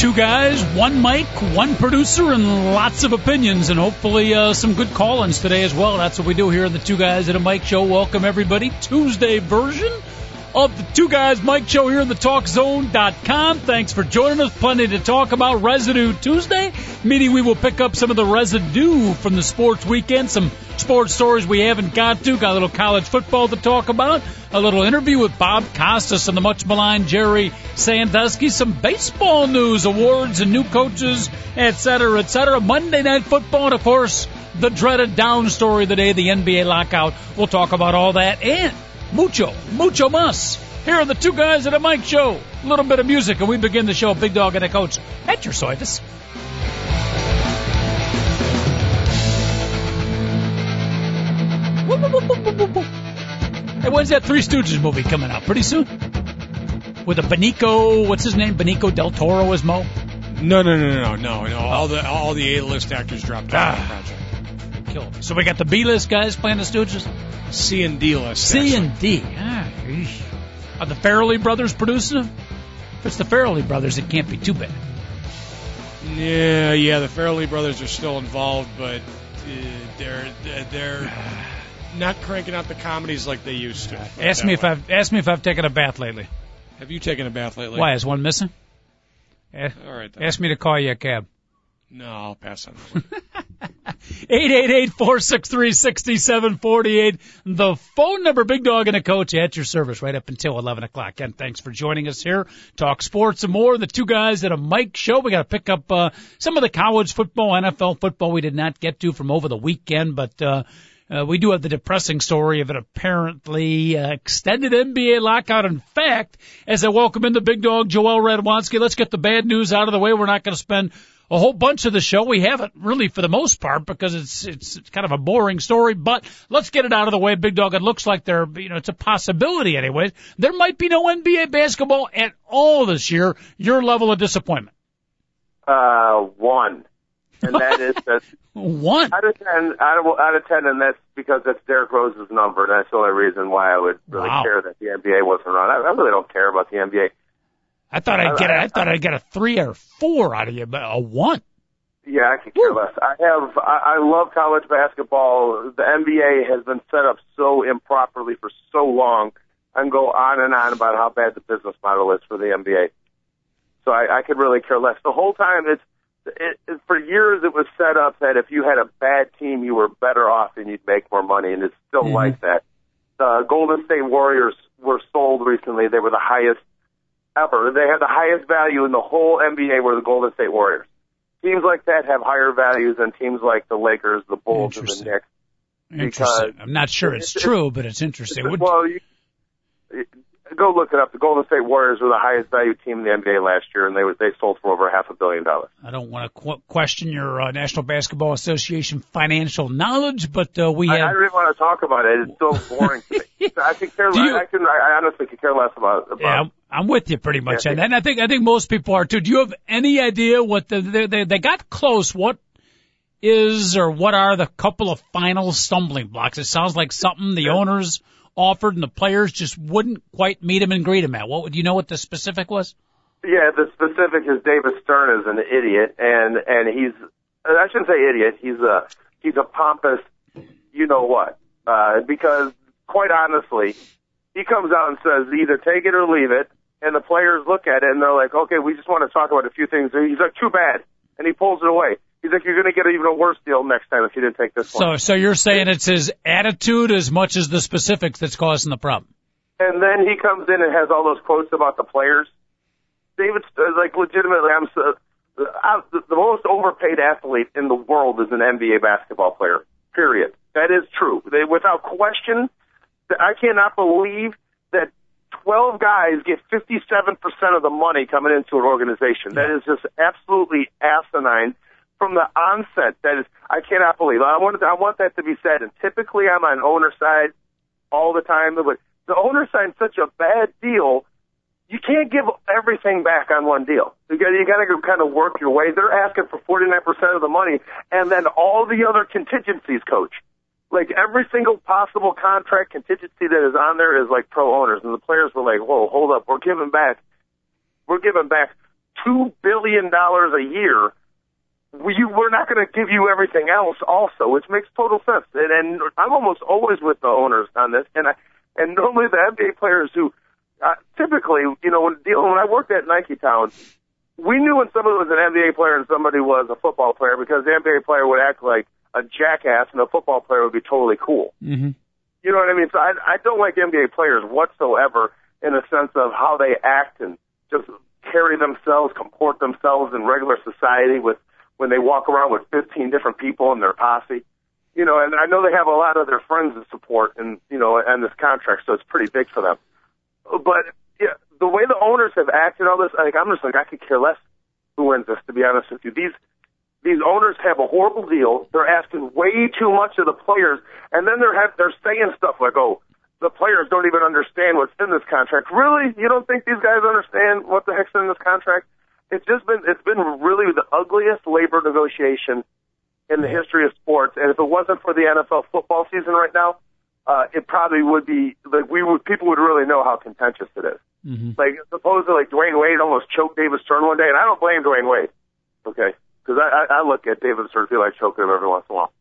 Two guys, one mic, one producer, and lots of opinions, and hopefully uh, some good call-ins today as well. That's what we do here in the Two Guys at a Mic Show. Welcome everybody, Tuesday version of the Two Guys Mic Show here in the TalkZone.com. Thanks for joining us. Plenty to talk about. Residue Tuesday, meaning we will pick up some of the residue from the sports weekend, some sports stories we haven't got to. Got a little college football to talk about. A little interview with Bob Costas and the much maligned Jerry Sandusky. Some baseball news, awards, and new coaches, etc., etc. Monday Night Football, and of course, the dreaded down story of the day, the NBA lockout. We'll talk about all that and mucho, mucho mas. Here are the two guys at a mic show. A little bit of music, and we begin the show. Big Dog and a Coach at your service. Hey, when's that Three Stooges movie coming out? Pretty soon? With a Benicio, what's his name? Benicio del Toro as Moe? No, no, no, no, no, no. All the all the A-list actors dropped out of the Ah. project. Kill me. So we got the B-list guys playing the Stooges? C and D list. C actually. and D. Ah, eesh. Are the Farrelly brothers producing it? If it's the Farrelly brothers, it can't be too bad. Yeah, yeah. The Farrelly brothers are still involved, but uh, they're they're not cranking out the comedies like they used to. Ask me if way. I've ask me if I've taken a bath lately. Have you taken a bath lately? Why is one missing? All right. Then. Ask me to call you a cab. No, I'll pass on that one. Eight eight eight four six three sixty seven forty eight. The phone number, Big Dog and a Coach, at your service right up until eleven o'clock. And thanks for joining us here. Talk sports and more. The two guys at a mic show. We got to pick up uh, some of the college football, NFL football we did not get to from over the weekend, but. uh uh, we do have the depressing story of an apparently uh, extended NBA lockout. In fact, as I welcome in the big dog Joel Radwanski, let's get the bad news out of the way. We're not going to spend a whole bunch of the show. We haven't really for the most part because it's, it's it's kind of a boring story. But let's get it out of the way, big dog. It looks like there, you know, it's a possibility anyways. There might be no NBA basketball at all this year. Your level of disappointment. Uh, one, and that is that One. out of ten, out of out of ten, and that's because that's Derrick Rose's number, and that's the only reason why I would really Wow. care that the NBA wasn't on. I, I really don't care about the NBA. I thought I'd get a, I thought I'd get a three or four out of you, but a one. Yeah, I could care less. I have, I, I love college basketball. The NBA has been set up so improperly for so long. I can go on and on about how bad the business model is for the NBA. So I, I could really care less. The whole time it's, it, it, for years it was set up that if you had a bad team, you were better off and you'd make more money, and it's still Mhm. like that. The Golden State Warriors were sold recently. They were the highest ever. They have the highest value in the whole NBA were the Golden State Warriors. Teams like that have higher values than teams like the Lakers, the Bulls, and the Knicks. Interesting. I'm not sure it's it's- true, but it's interesting. Would- Well, you, go look it up. The Golden State Warriors were the highest value team in the NBA last year, and they were, they sold for over half a billion dollars. I don't want to qu- question your uh, National Basketball Association financial knowledge, but uh, we I, I have. don't even want to talk about it. It's so boring to me. I could care less. you- I can. I honestly could care less about. about Yeah, I'm, I'm with you pretty much, Yeah. and, and I think I think most people are too. Do you have any idea what the they, they, they got close? What is or what are the couple of final stumbling blocks? It sounds like something the owners offered and the players just wouldn't quite meet him and greet him at. What would you know? What the specific was? Yeah, the specific is David Stern is an idiot, and and he's I shouldn't say idiot. He's a he's a pompous, you know what? Uh, because quite honestly, he comes out and says either take it or leave it, and the players look at it and they're like, okay, we just want to talk about a few things. He's like, too bad, and he pulls it away. He's like, you're going to get an even a worse deal next time if you didn't take this So one. so so you're saying it's his attitude as much as the specifics that's causing the problem. And then he comes in and has all those quotes about the players. David, uh, like legitimately, I'm so, I, the, the most overpaid athlete in the world is an NBA basketball player. Period. That is true. They, without question, I cannot believe that 12 guys get 57% of the money coming into an organization. That is just absolutely asinine from the onset that is I cannot believe. I want I want that to be said. And typically I'm on owner side all the time, but the owner signed such a bad deal. You can't give everything back on one deal. You got you got to kind of work your way. They're asking for 49% of the money, and then all the other contingencies, coach. Like every single possible contract contingency that is on there is like pro owners, and the players were like, "Whoa, hold up, we're giving back, we're giving back two billion dollars a year we, we're not going to give you everything else also, which makes total sense. And, and I'm almost always with the owners on this. And I, and normally the NBA players who, uh, typically, you know, when dealing, when I worked at Nike Town, we knew when somebody was an NBA player and somebody was a football player because the NBA player would act like a jackass and the football player would be totally cool. Mm-hmm. You know what I mean? So I, I don't like NBA players whatsoever in the sense of how they act and just carry themselves, comport themselves in regular society with when they walk around with 15 different people in their posse. You know, and I know they have a lot of their friends to support and, you know, and this contract, so it's pretty big for them. But yeah, the way the owners have acted all this, like, I'm just like, I could care less who wins this, to be honest with you. These, these owners have a horrible deal. They're asking way too much of the players, and then they're have, they're saying stuff like, "Oh, the players don't even understand what's in this contract." Really, you don't think these guys understand what the heck's in this contract? It's just been it's been really the ugliest labor negotiation in the history of sports. And if it wasn't for the NFL football season right now, uh, it probably would be like we would people would really know how contentious it is. Mm-hmm. Like supposedly, like Dwyane Wade almost choked David Stern one day, and I don't blame Dwyane Wade. Okay, because I, I I look at David Stern feel like choking him every once in a while.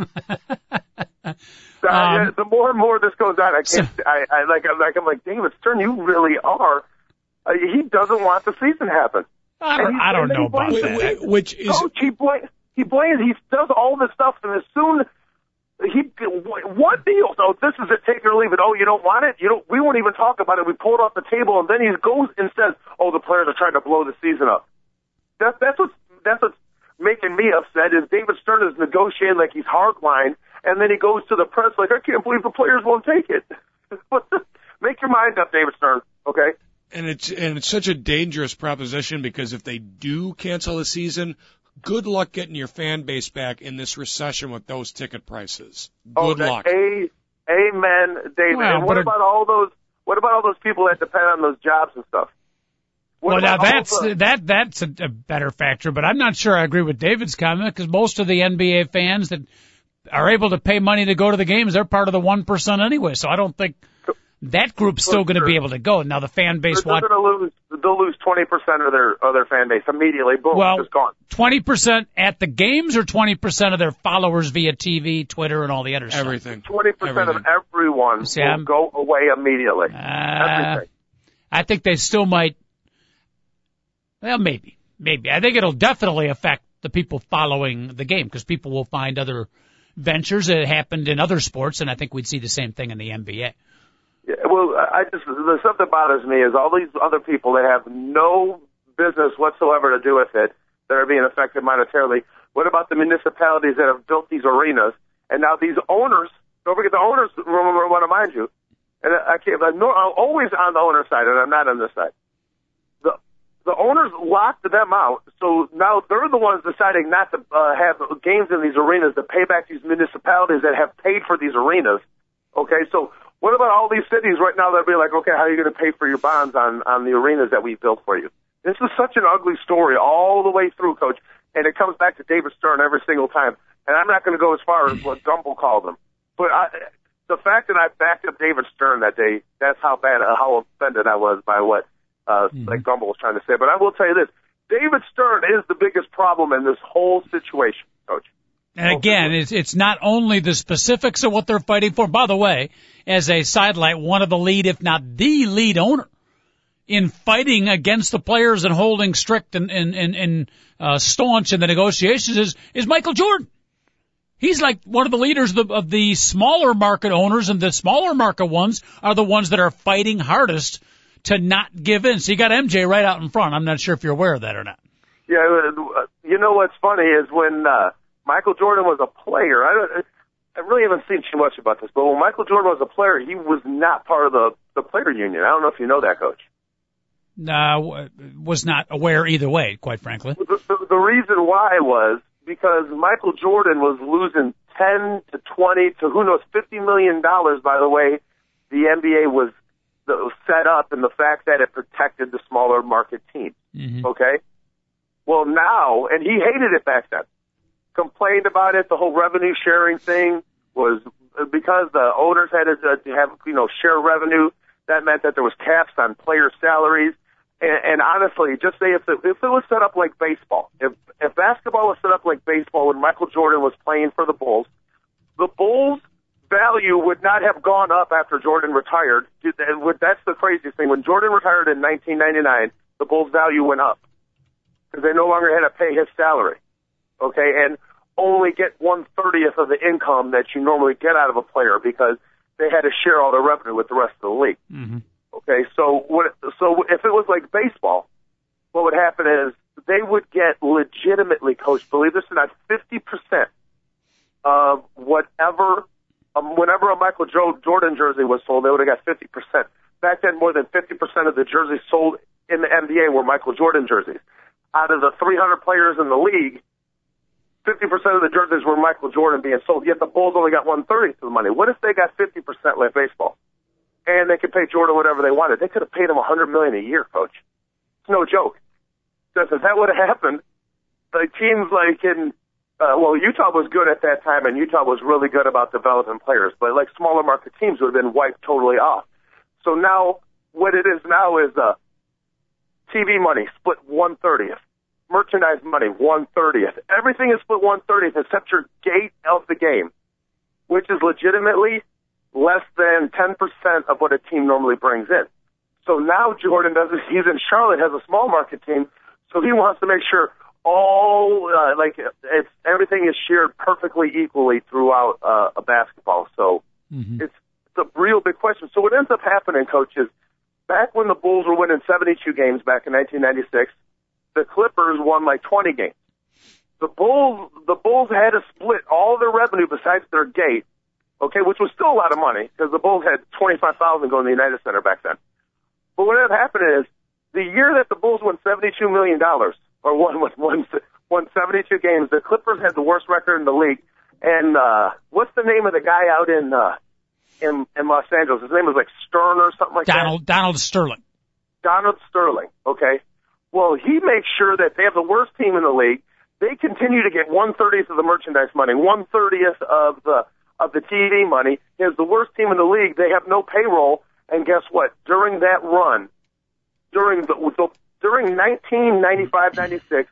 um, the more and more this goes on, I can't. So, I, I like. I'm like. I'm like David Stern. You really are uh, he doesn't want the season to happen. I don't, I don't know about that. Which is Coach, he blames he blames he does all this stuff, and as soon he what deal? So this is it, take it or leave it. Oh, you don't want it? You don't. We won't even talk about it. We pull it off the table, and then he goes and says, "Oh, the players are trying to blow the season up." That's that's what's that's what's making me upset. Is David Stern is negotiating like he's hardline, and then he goes to the press like, "I can't believe the players won't take it." Make your mind up, David Stern. Okay and it's and it's such a dangerous proposition because if they do cancel the season, good luck getting your fan base back in this recession with those ticket prices. Oh, good oh, luck. A, amen, David. Well, and what about all those? What about all those people that depend on those jobs and stuff? What well, now that's the, that that's a, a better factor, but I'm not sure I agree with David's comment because most of the NBA fans that are able to pay money to go to the games, they're part of the one percent anyway. So I don't think that group's still going to be able to go. Now the fan base they're going to lose. They'll lose twenty percent of their of their fan base immediately. Boom, well, just gone. Twenty percent at the games, or twenty percent of their followers via TV, Twitter, and all the other everything. Twenty percent of everyone See, will I'm, go away immediately. Uh, everything. I think they still might. Well, maybe, maybe. I think it'll definitely affect the people following the game because people will find other ventures. It happened in other sports, and I think we'd see the same thing in the NBA. Well, I just the stuff that bothers me is all these other people that have no business whatsoever to do with it that are being affected monetarily. What about the municipalities that have built these arenas and now these owners? Don't forget the owners want to mind you, and I can't. I'm always on the owner side, and I'm not on this side. The the owners locked them out, so now they're the ones deciding not to uh, have games in these arenas to pay back these municipalities that have paid for these arenas. Okay, so what about all these cities right now that are be like, okay, how are you going to pay for your bonds on on the arenas that we built for you? This is such an ugly story all the way through, Coach, and it comes back to David Stern every single time. And I'm not going to go as far as what Gumbel called him, but I, the fact that I backed up David Stern that day, that's how bad, uh, how offended I was by what uh, mm-hmm. like Gumbel was trying to say. But I will tell you this: David Stern is the biggest problem in this whole situation, Coach. And again, it's, it's not only the specifics of what they're fighting for. By the way, as a sidelight, one of the lead, if not the lead owner in fighting against the players and holding strict and, and, and, and uh, staunch in the negotiations is, is Michael Jordan. He's like one of the leaders of the, of the smaller market owners and the smaller market ones are the ones that are fighting hardest to not give in. So you got MJ right out in front. I'm not sure if you're aware of that or not. Yeah, uh, you know what's funny is when, uh, Michael Jordan was a player. I don't, I really haven't seen too much about this, but when Michael Jordan was a player, he was not part of the the player union. I don't know if you know that, Coach. uh, was not aware either way, quite frankly. The, the, the reason why was because Michael Jordan was losing 10 to 20 to who knows 50 million dollars. By the way, the NBA was set up in the fact that it protected the smaller market teams. Mm-hmm. Okay. Well, now, and he hated it back then. Complained about it. The whole revenue sharing thing was because the owners had to, uh, to have you know share revenue. That meant that there was caps on player salaries. And, and honestly, just say if it, if it was set up like baseball, if if basketball was set up like baseball when Michael Jordan was playing for the Bulls, the Bulls value would not have gone up after Jordan retired. That's the craziest thing. When Jordan retired in 1999, the Bulls value went up because they no longer had to pay his salary. Okay, and only get one thirtieth of the income that you normally get out of a player because they had to share all the revenue with the rest of the league. Mm-hmm. Okay, so what? So if it was like baseball, what would happen is they would get legitimately, coach, believe this or not, fifty percent of whatever, um, whenever a Michael Joe Jordan jersey was sold, they would have got fifty percent. Back then, more than fifty percent of the jerseys sold in the NBA were Michael Jordan jerseys. Out of the 300 players in the league, 50% of the jerseys were Michael Jordan being sold, yet the Bulls only got one thirtieth of the money. What if they got 50% like baseball? And they could pay Jordan whatever they wanted. They could have paid him 100 million a year, coach. It's no joke. Because if that would have happened, the teams like in, uh, well, Utah was good at that time and Utah was really good about developing players, but like smaller market teams would have been wiped totally off. So now, what it is now is, uh, TV money split one thirtieth merchandise money, one thirtieth. Everything is split one thirtieth except your gate of the game, which is legitimately less than ten percent of what a team normally brings in. So now Jordan does it. He's in Charlotte, has a small market team, so he wants to make sure all uh, like it's everything is shared perfectly equally throughout uh, a basketball. So mm-hmm. it's it's a real big question. So what ends up happening, coaches? Back when the Bulls were winning 72 games back in 1996, the Clippers won like 20 games. The Bulls, the Bulls had to split all their revenue besides their gate, okay, which was still a lot of money because the Bulls had 25,000 going to the United Center back then. But what had happened is the year that the Bulls won 72 million dollars or won won won 72 games, the Clippers had the worst record in the league. And uh what's the name of the guy out in uh in in Los Angeles? His name was like Stern or something like Donald, that. Donald Donald Sterling. Donald Sterling. Okay. Well, he makes sure that they have the worst team in the league. They continue to get one thirtieth of the merchandise money, one thirtieth of the of the TV money. He has the worst team in the league. They have no payroll, and guess what? During that run, during the, the during 1995-96,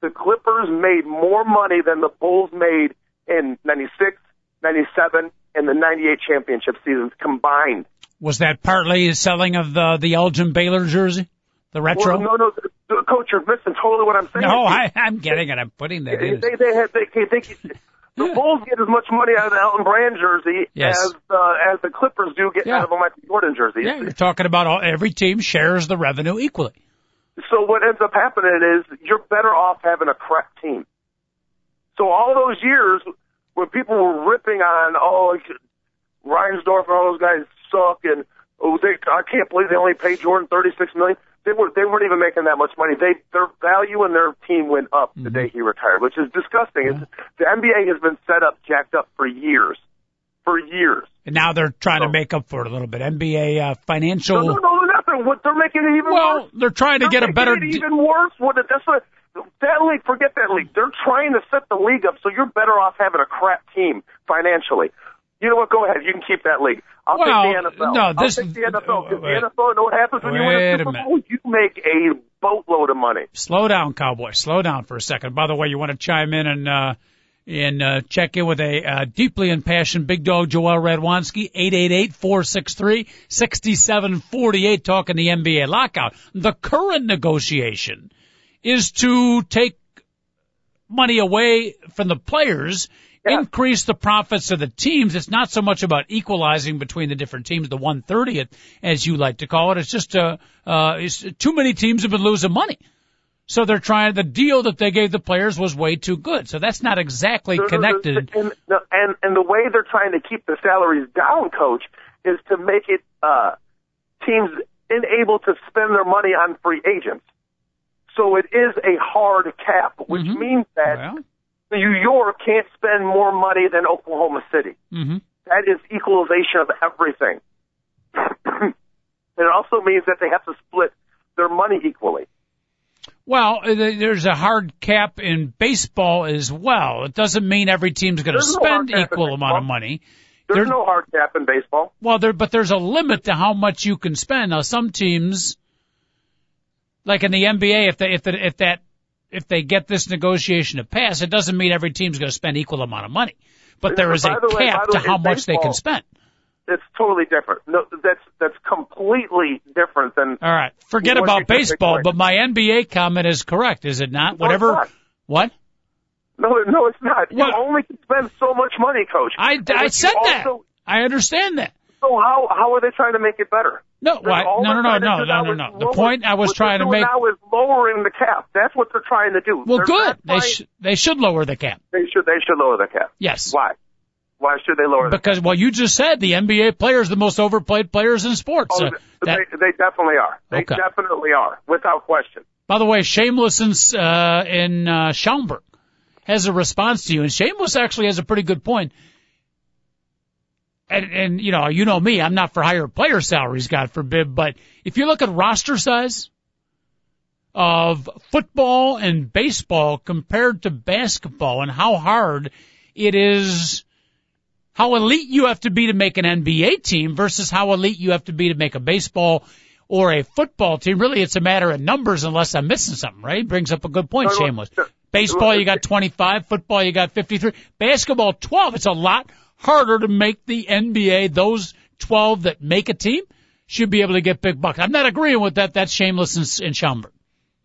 the Clippers made more money than the Bulls made in 96, 97, and the 98 championship seasons combined. Was that partly selling of the the Elgin Baylor jersey? The retro? Well, no, no, coach, you're missing totally what I'm saying. No, I, I'm getting it. I'm putting that they, in. They, they, have, they, they, they, the Bulls get as much money out of the Elton Brand jersey Yes. as uh, as the Clippers do get Yeah. out of a Michael Jordan jersey. Yeah, you're talking about all, every team shares the revenue equally. So what ends up happening is you're better off having a crap team. So all those years when people were ripping on, oh, Reinsdorf and all those guys suck, and oh, they, I can't believe they only paid Jordan 36 million. They were they weren't even making that much money. They their value and their team went up the day he retired, which is disgusting. It's, the NBA has been set up jacked up for years, for years. And now they're trying to Oh. make up for it a little bit. NBA uh, financial. No, no, no, nothing. What they're making it even well, worse. they're trying to They're get a better. It even worse. What that's what that league. Forget that league. They're trying to set the league up so you're better off having a crap team financially. You know what? Go ahead. You can keep that league. I'll Well, take the NFL. no, this- I'll take the NFL because the NFL. Know what happens when you win a Super. Bowl? You make a boatload of money. Slow down, cowboy. Slow down for a second. By the way, you want to chime in and uh, and uh, check in with a uh, deeply impassioned big dog Joel Radwanski, 888-463-6748, talking the NBA lockout. The current negotiation is to take money away from the players, Yeah. increase the profits of the teams. It's not so much about equalizing between the different teams, the 130th, as you like to call it. It's just, uh, uh, it's, too many teams have been losing money. So they're trying, the deal that they gave the players was way too good. So that's not exactly connected. And, and and the way they're trying to keep the salaries down, coach, is to make it uh, teams unable to spend their money on free agents. So it is a hard cap, which Mhm. means that Well, New York can't spend more money than Oklahoma City. hmm That is equalization of everything. it also means that they have to split their money equally. Well, uh, there's a hard cap in baseball as well. It doesn't mean every team's going to no spend equal amount of money. There's There- no hard cap in baseball. Well, there, but there's a limit to how much you can spend. Now, some teams, like in the NBA, if they, if the, if that, if they get this negotiation to pass, it doesn't mean every team's going to spend equal amount of money. But there is a the way- cap to way, how much they can spend. It's totally different. No, that's that's completely different than. All right, forget about baseball, but my NBA comment is correct, is it not? No, Whatever. not. What? No, no, it's not. You only can spend so much money, coach. I, I said that. I understand that. So how how are they trying to make it better? No, why, no, no, no, no, no, no, no. The point I was trying to make. now is lowering the cap. That's what they're trying to do. Well, They're good. They sh- they should lower the cap. they should they should lower the cap. Yes. Why? Why should they lower the Because well, you just said the NBA players the most overplayed players in sports. Oh, Uh, that, they, they definitely are. They Okay. definitely are, without question. by the way, Shameless in uh, in uh, Schaumburg has a response to you, and Shameless actually has a pretty good point. And, and you know, you know me, I'm not for higher player salaries, God forbid. But if you look at roster size of football and baseball compared to basketball, and how hard it is, how elite you have to be to make an NBA team versus how elite you have to be to make a baseball or a football team. Really, it's a matter of numbers, unless I'm missing something. Right? Brings up a good point, Shameless. Baseball, you got 25. Football, you got 53. Basketball, 12. It's a lot harder to make the NBA. Those 12 that make a team should be able to get big bucks. I'm not agreeing with that. That's shameless in, in Schaumburg.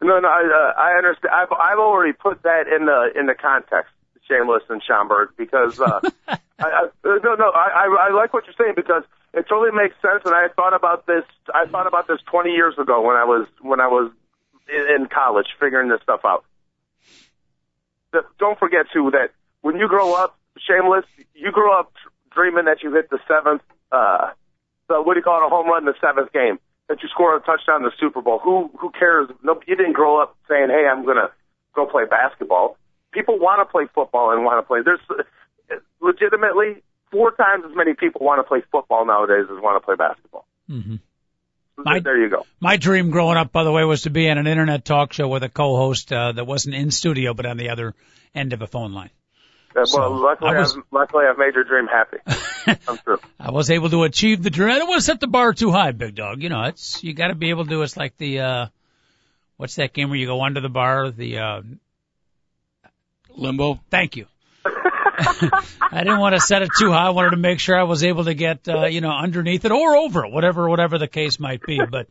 No, no, I, uh, I understand. I've I've already put that in the in the context, Shameless and Schaumburg, because uh, I, I, no, no, I, I I like what you're saying because it totally makes sense. And I thought about this. I thought about this 20 years ago when I was when I was in, in college figuring this stuff out. The, don't forget too that when you grow up, Shameless, you grow up dreaming that you hit the seventh. Uh, the what do you call it? A home run in the seventh game that you score a touchdown in the Super Bowl. Who who cares? No, you didn't grow up saying, "Hey, I'm gonna go play basketball." People want to play football and want to play. There's uh, legitimately four times as many people want to play football nowadays as want to play basketball. Mhm. So My- there you go. My dream growing up, by the way, was to be on an internet talk show with a co-host uh, that wasn't in studio but on the other end of a phone line. Uh, So, well, luckily, I was- I've, luckily, I've made your dream happy. Come true. I was able to achieve the dream. I don't want to set the bar too high, big dog. You know, it's you got to be able to do. It's like the uh what's that game where you go under the bar? The uh Limbo. thank you. I didn't want to set it too high. I wanted to make sure I was able to get uh, you know underneath it or over it, whatever whatever the case might be. But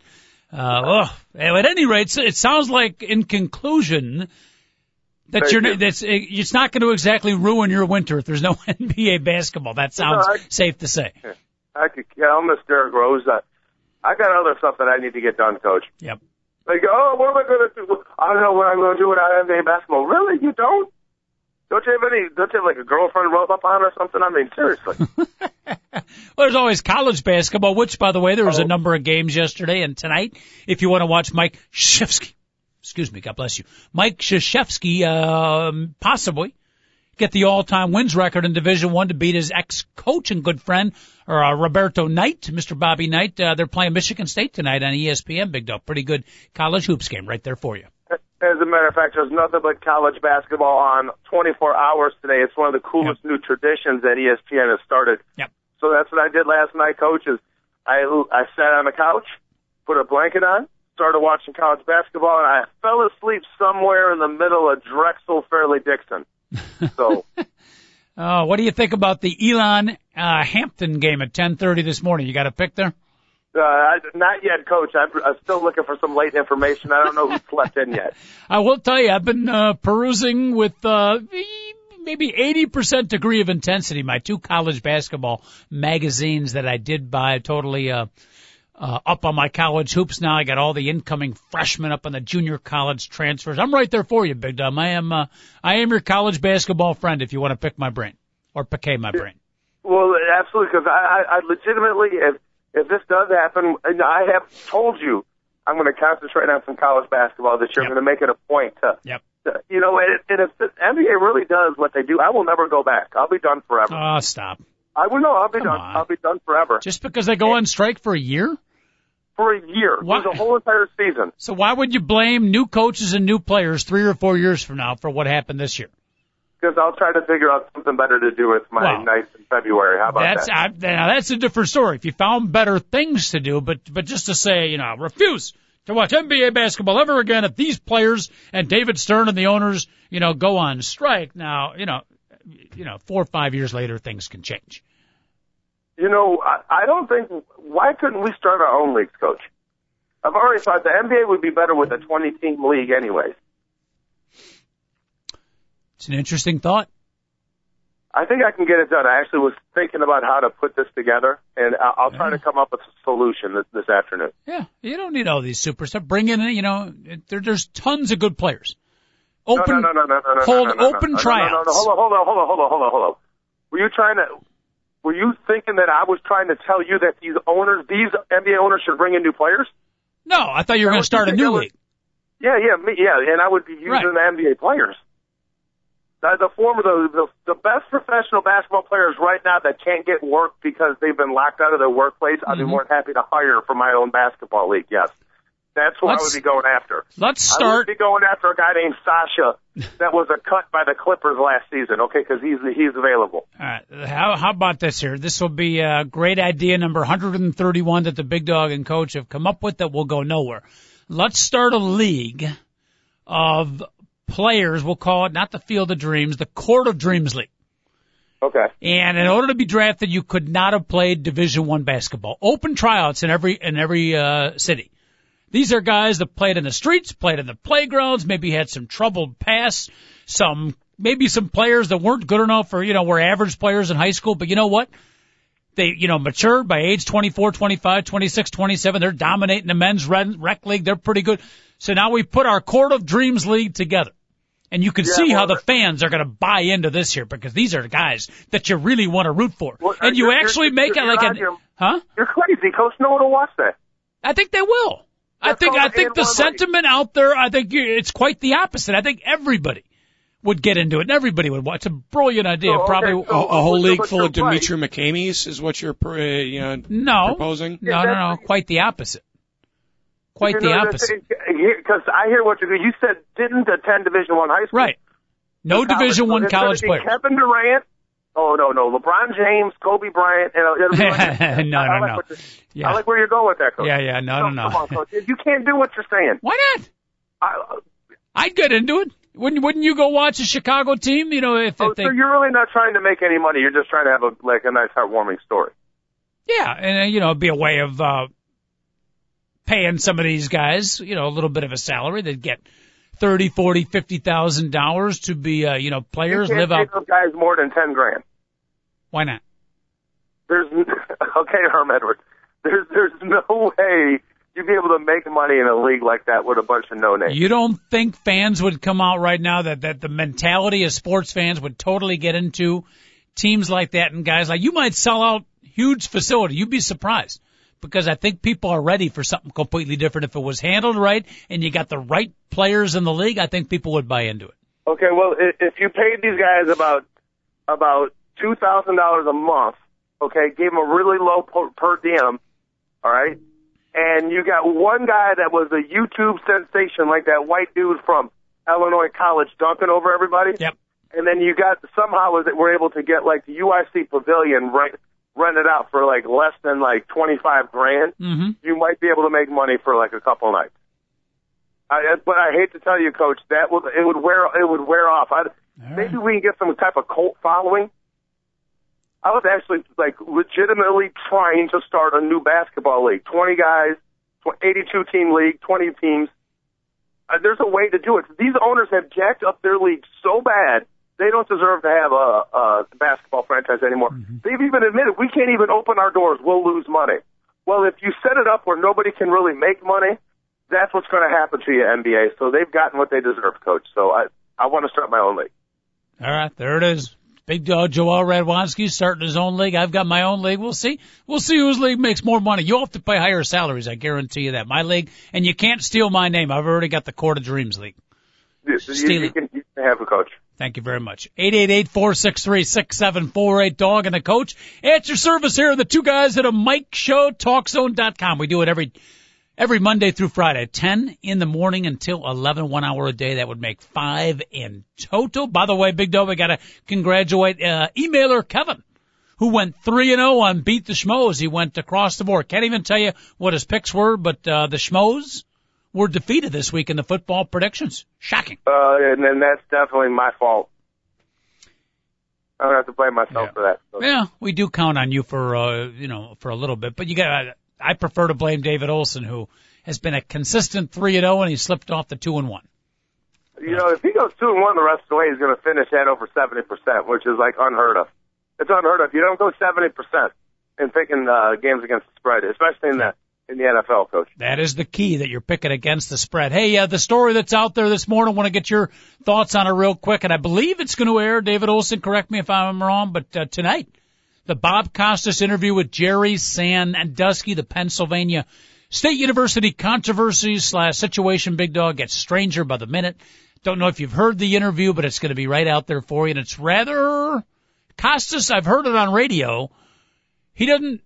uh, oh, at any rate, it sounds like in conclusion that Thank you're you. that's it's not going to exactly ruin your winter if there's no NBA basketball. That sounds I- safe to say. I could. Yeah, I'll miss Derrick Rose. Uh, I got other stuff that I need to get done, Coach. Yep. Like, oh, what am I going to do? I don't know what I'm going to do without NBA basketball. Really? You don't? Don't you have any? Don't you have like a girlfriend roll up on or something? I mean, seriously. Well, there's always college basketball, which, by the way, there was a Oh. number of games yesterday and tonight. If you want to watch Mike Krzyzewski, excuse me, God bless you, Mike Krzyzewski, um, possibly get the all-time wins record in Division One to beat his ex-coach and good friend, or uh, Roberto Knight, Mr. Bobby Knight. Uh, they're playing Michigan State tonight on ESPN. Big dog, pretty good college hoops game right there for you. As a matter of fact, there's nothing but college basketball on 24 hours today. It's one of the coolest new traditions that ESPN has started. Yep. So that's what I did last night, Coach. Is I I sat on the couch, put a blanket on, started watching college basketball, and I fell asleep somewhere in the middle of Drexel Fairleigh Dickinson. So. Uh, what do you think about the Elon uh, Hampton game at 10:30 this morning? You got a pick there? Uh, I, not yet, Coach. I'm, I'm still looking for some late information. I don't know who slept in yet. I will tell you, I've been uh, perusing with uh, maybe 80% degree of intensity my two college basketball magazines that I did buy. Totally uh, uh, up on my college hoops now. I got all the incoming freshmen up on the junior college transfers. I'm right there for you, Big Dumb. I am uh, I am your college basketball friend if you want to pick my brain or piquet my brain. Well, absolutely, because I, I, I legitimately, if if this does happen, and I have told you, I'm going to concentrate on some college basketball this year. Yep. I'm going to make it a point to, Yep. to you know, and, and if the NBA really does what they do, I will never go back. I'll be done forever. Oh, stop. I will know. I'll be come done. on. I'll be done forever Just because they go on strike for a year? For a year. What? For the whole entire season. So why would you blame new coaches and new players three or four years from now for what happened this year? Because I'll try to figure out something better to do with my Well, nights in February. How about That's that? I, now that's a different story. If you found better things to do, but but just to say, you know, refuse to watch NBA basketball ever again if these players and David Stern and the owners, you know, go on strike. Now, you know, you know, four or five years later, things can change. You know, I, I don't think. Why couldn't we start our own leagues, Coach? I've already thought the NBA would be better with a 20-team league, anyways. It's an interesting thought. I think I can get it done. I actually was thinking about how to put this together, and I'll, try Yeah. to come up with a solution this, this afternoon. Yeah, you don't need all these superstars. Bring in, you know, there, there's tons of good players. Open, no, no, no, no, no, no, hold no, no, no, open no, no, tryouts. No, no, no, hold on, hold on, hold on, hold on, hold on, hold on. Were you trying to? Were you thinking that I was trying to tell you that these owners, these NBA owners, should bring in new players? No, I thought you were going to start a new was- league. Yeah, yeah, me, yeah, and I would be using Right. the NBA players. The, the former, the, the the best professional basketball players right now that can't get work because they've been locked out of their workplace. I'd be Mhm. more than happy to hire for my own basketball league. Yes, that's who I Let's would be going after. Let's start. I would be going after a guy named Sasha that was a cut by the Clippers last season. Okay, because he's he's available. All right. How how about this here? This will be a great idea number 131 that the big dog and coach have come up with that will go nowhere. Let's start a league of players. We'll call it not the Field of Dreams, the Court of Dreams League. Okay. And in order to be drafted, you could not have played Division One basketball. Open tryouts in every in every uh, city. These are guys that played in the streets, played in the playgrounds, maybe had some troubled past, some maybe some players that weren't good enough or you know were average players in high school. But you know what? They you know matured by age 24, 25, 26, 27. They're dominating the men's rec league. They're pretty good. So now we put our Court of Dreams league together. And you can Yeah, see how the fans are going to buy into this here because these are guys that you really want to root for. Well, and you actually you're- make it you're like out an, here- huh? You're crazy, Coach. No one will watch that. I think they will. I think, I think the sentiment out there, I think it's quite the opposite. I think everybody would get into it and everybody would watch. It's a brilliant idea. So, okay, Probably, so- A, a whole but- league full of you're right. Demetri McCameys is what you're, uh, you know, no, proposing? no, no, no, quite the opposite. Quite the opposite. Because I hear what you you said. Didn't attend Division One high school. Right. No Division One it's college be players. Kevin Durant. Oh no no LeBron James, Kobe Bryant. And it'll like, No, I, I no, like no. Yeah. I like where you're going with that, coach. Yeah, yeah, no, no, no. Come on, coach. You can't do what you're saying. Why not? I, I'd get into it. Wouldn't Wouldn't you go watch a Chicago team? You know, if, oh, if they so you're really not trying to make any money. You're just trying to have a like a nice heartwarming story. Yeah, and uh, you know, it'd be a way of uh paying some of these guys, you know, a little bit of a salary. They'd get thirty, forty, fifty thousand dollars to be, uh, you know, players you live out. those guys more than ten grand. Why not? There's okay, Herm Edwards. There's there's no way you'd be able to make money in a league like that with a bunch of no names. You don't think fans would come out right now that that the mentality of sports fans would totally get into teams like that and guys like you might sell out huge facility. You'd be surprised. Because I think people are ready for something completely different. If it was handled right and you got the right players in the league, I think people would buy into it. Okay, well, if you paid these guys about about two thousand dollars a month, okay, gave them a really low per, per diem, all right, and you got one guy that was a YouTube sensation, like that white dude from Illinois College, dunking over everybody, Yep. and then you got somehow was it we're able to get like the UIC pavilion rent it out for like less than like twenty five grand. Mm-hmm. You might be able to make money for like a couple nights. I, but I hate to tell you, Coach, that would it would wear it would wear off. I, maybe we can get some type of cult following. I was actually like legitimately trying to start a new basketball league. Twenty guys, tw- eighty-two team league, twenty teams. Uh, there's a way to do it. These owners have jacked up their league so bad they don't deserve to have a, a basketball franchise anymore. Mm-hmm. They've even admitted we can't even open our doors. We'll lose money. Well, if you set it up where nobody can really make money, that's what's going to happen to you, NBA. So they've gotten what they deserve, Coach. So I I want to start my own league. All right, there it is. Big dog Joel Radwanski starting his own league. I've got my own league. We'll see. We'll see whose league makes more money. You'll have to pay higher salaries. I guarantee you that. My league, and you can't steal my name. I've already got the Court of Dreams league. You, you, can, you can have a coach. Thank you very much. 888-463-6748, dog and the coach. At your service here, the two guys at a Mic Show, TalkZone.com. We do it every, every Monday through Friday, 10 in the morning until 11, one hour a day. That would make five in total. By the way, Big Dog, we gotta congratulate, uh, emailer Kevin. Who went three and zero on beat the Schmoes? He went across the board. Can't even tell you what his picks were, but uh, the Schmoes were defeated this week in the football predictions. Shocking. Uh, and then that's definitely my fault. I don't have to blame myself Yeah. for that. So. Yeah, we do count on you for uh, you know for a little bit, but you got. I prefer to blame David Olson, who has been a consistent three and zero, and he slipped off the two and one. You know, if he goes two and one the rest of the way, he's going to finish at over seventy percent, which is like unheard of. It's unheard of. You don't go seventy percent in picking uh, games against the spread, especially in the in the NFL, coach. That is the key that you're picking against the spread. Hey, uh, the story that's out there this morning, I want to get your thoughts on it real quick, and I believe it's going to air. David Olson, correct me if I'm wrong, but uh, tonight, the Bob Costas interview with Jerry Sandusky, the Pennsylvania State University controversy slash situation big dog gets stranger by the minute. Don't know if you've heard the interview, but it's going to be right out there for you, and it's rather Costas. I've heard it on radio. He doesn't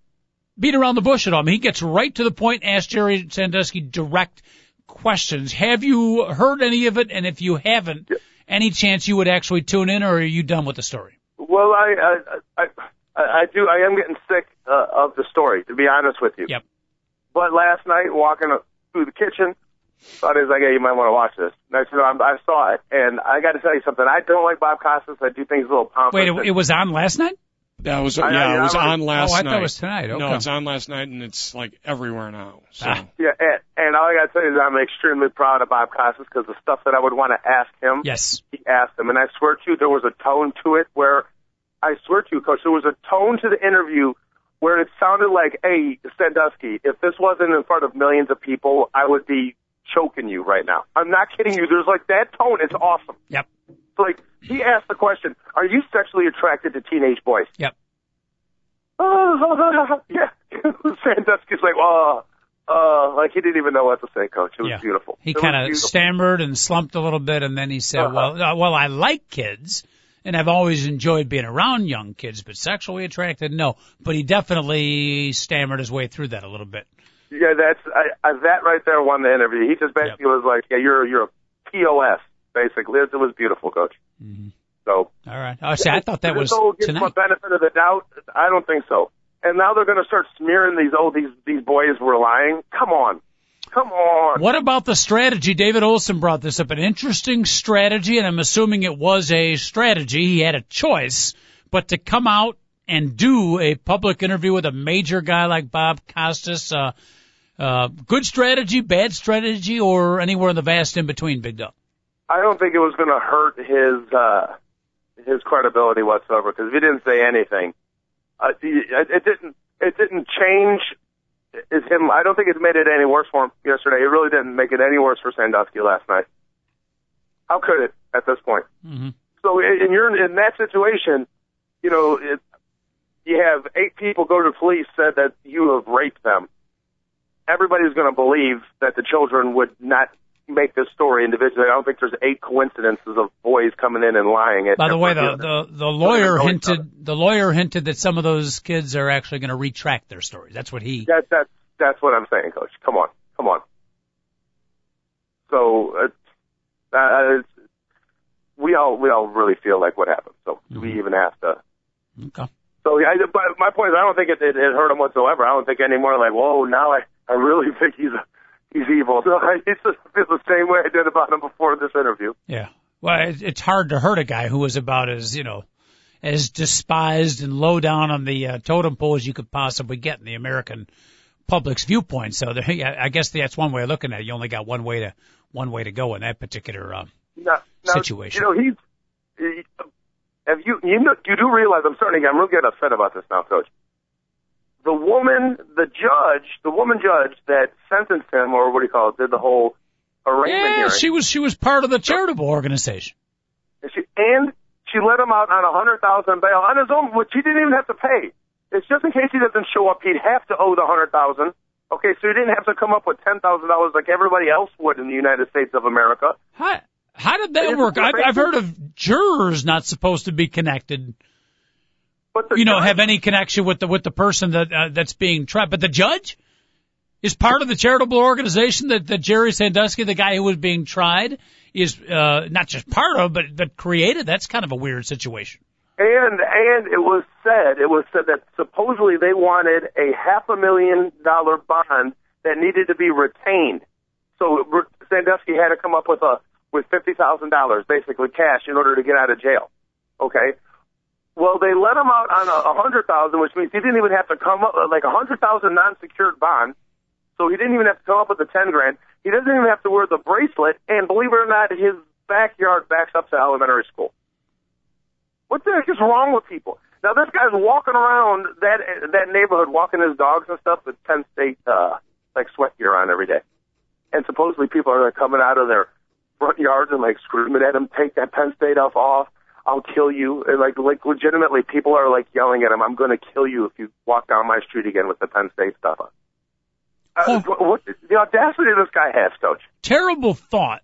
beat around the bush at all. I mean, he gets right to the point, asks Jerry Sandusky direct questions. Have you heard any of it? And if you haven't, any chance you would actually tune in, or are you done with the story? Well, I I I, I, do. I am getting sick uh, of the story, to be honest with you. Yep. But last night, walking through the kitchen, thought was like, "Hey, you might want to watch this." And I said, "I'm- "I saw it, and I got to tell you something. I don't like Bob Costas. I do things a little pompous. Wait, it, it was on last night? That was I- yeah, I- it was I- on last oh, I night. thought it was tonight. Okay. No, it's on last night, and it's like everywhere now. So Ah. Yeah, and, and all I got to say is I'm extremely proud of Bob Costas because the stuff that I would want to ask him, Yes. he asked him. And I swear to you, there was a tone to it where, I swear to you, Coach, there was a tone to the interview where it sounded like, hey, Sandusky, if this wasn't in front of millions of people, I would be choking you right now. I'm not kidding you. There's like that tone. It's awesome. Yep. Like, he asked the question, are you sexually attracted to teenage boys? Yep. Oh, yeah. Sandusky's like, oh, uh, like he didn't even know what to say, Coach. It was Yeah. beautiful. He kind of stammered and slumped a little bit, and then he said, Uh-huh. "Well, uh, well, I like kids, and I've always enjoyed being around young kids, but sexually attracted, no." But he definitely stammered his way through that a little bit. Yeah, that's I, I, that right there won the interview. He just basically was like, "Yeah, you're you're a POS." Basically, it, was beautiful, Coach. Mhm. So All right. Oh, see, I thought that was this whole give him a tonight. benefit of the doubt? I don't think so. And now they're going to start smearing these. Oh, these these boys were lying. Come on, come on. What about the strategy? David Olson brought this up. An interesting strategy, and I'm assuming it was a strategy. He had a choice, but to come out and do a public interview with a major guy like Bob Costas, uh, uh, good strategy, bad strategy, or anywhere in the vast in between, Big Dog? I don't think it was going to hurt his uh, his credibility whatsoever because if he didn't say anything, uh, it, it didn't it didn't change is him. I don't think it made it any worse for him yesterday. It really didn't make it any worse for Sandusky last night. How could it at this point? Mm-hmm. So in you're in that situation, you know, it, you have eight people go to the police said that you have raped them. Everybody's going to believe that the children would not make this story individually. I don't think there's eight coincidences of boys coming in and lying. At By the way, the, the the lawyer hinted the lawyer hinted that some of those kids are actually going to retract their stories. That's what he. That, that's that's what I'm saying, Coach. Come on, come on. So uh, uh, we all we all really feel like what happened. So do we even have to? Okay. So I- but my point is, I don't think it, it, it hurt him whatsoever. I don't think any more like, whoa, now I I really think he's a, he's evil. So I it's just feel the same way I did about him before this interview. Yeah. Well, it, it's hard to hurt a guy who was about as, you know, as despised and low down on the uh, totem pole as you could possibly get in the American public's viewpoint. So there, yeah, I guess that's one way of looking at it. You only got one way to one way to go in that particular. Uh, Now, now, Situation. You know, he's. He, have you you know you do realize I'm starting to get I'm really getting upset about this now, Coach. The woman, the judge, the woman judge that sentenced him, or what do you call it, did the whole arraignment yeah, hearing. she was she was part of the charitable organization. And she, and she let him out on a hundred thousand bail on his own, which he didn't even have to pay. It's just in case he doesn't show up, he'd have to owe the hundred thousand. Okay, so he didn't have to come up with ten thousand dollars like everybody else would in the United States of America. How, how did that work? I've, I've heard of jurors not supposed to be connected. But the you know, judge- have any connection with the with the person that uh, that's being tried. But the judge is part of the charitable organization that, that Jerry Sandusky, the guy who was being tried, is uh, not just part of, but but created. That's kind of a weird situation. And and it was said it was said that supposedly they wanted a half a million dollar bond that needed to be retained. So Sandusky had to come up with a with fifty thousand dollars, basically cash, in order to get out of jail. Okay. Well, they let him out on a, a hundred thousand, which means he didn't even have to come up like a hundred thousand non-secured bond. So he didn't even have to come up with the ten grand. He doesn't even have to wear the bracelet. And believe it or not, his backyard backs up to elementary school. What the heck is wrong with people? Now this guy's walking around that that neighborhood, walking his dogs and stuff with Penn State uh, like sweat gear on every day, and supposedly people are coming out of their front yards and like screaming at him, "Take that Penn State stuff off! I'll kill you!" And like like legitimately, people are like yelling at him, "I'm going to kill you if you walk down my street again with the Penn State stuff on." Uh, what, the audacity this guy has, coach. Terrible thought,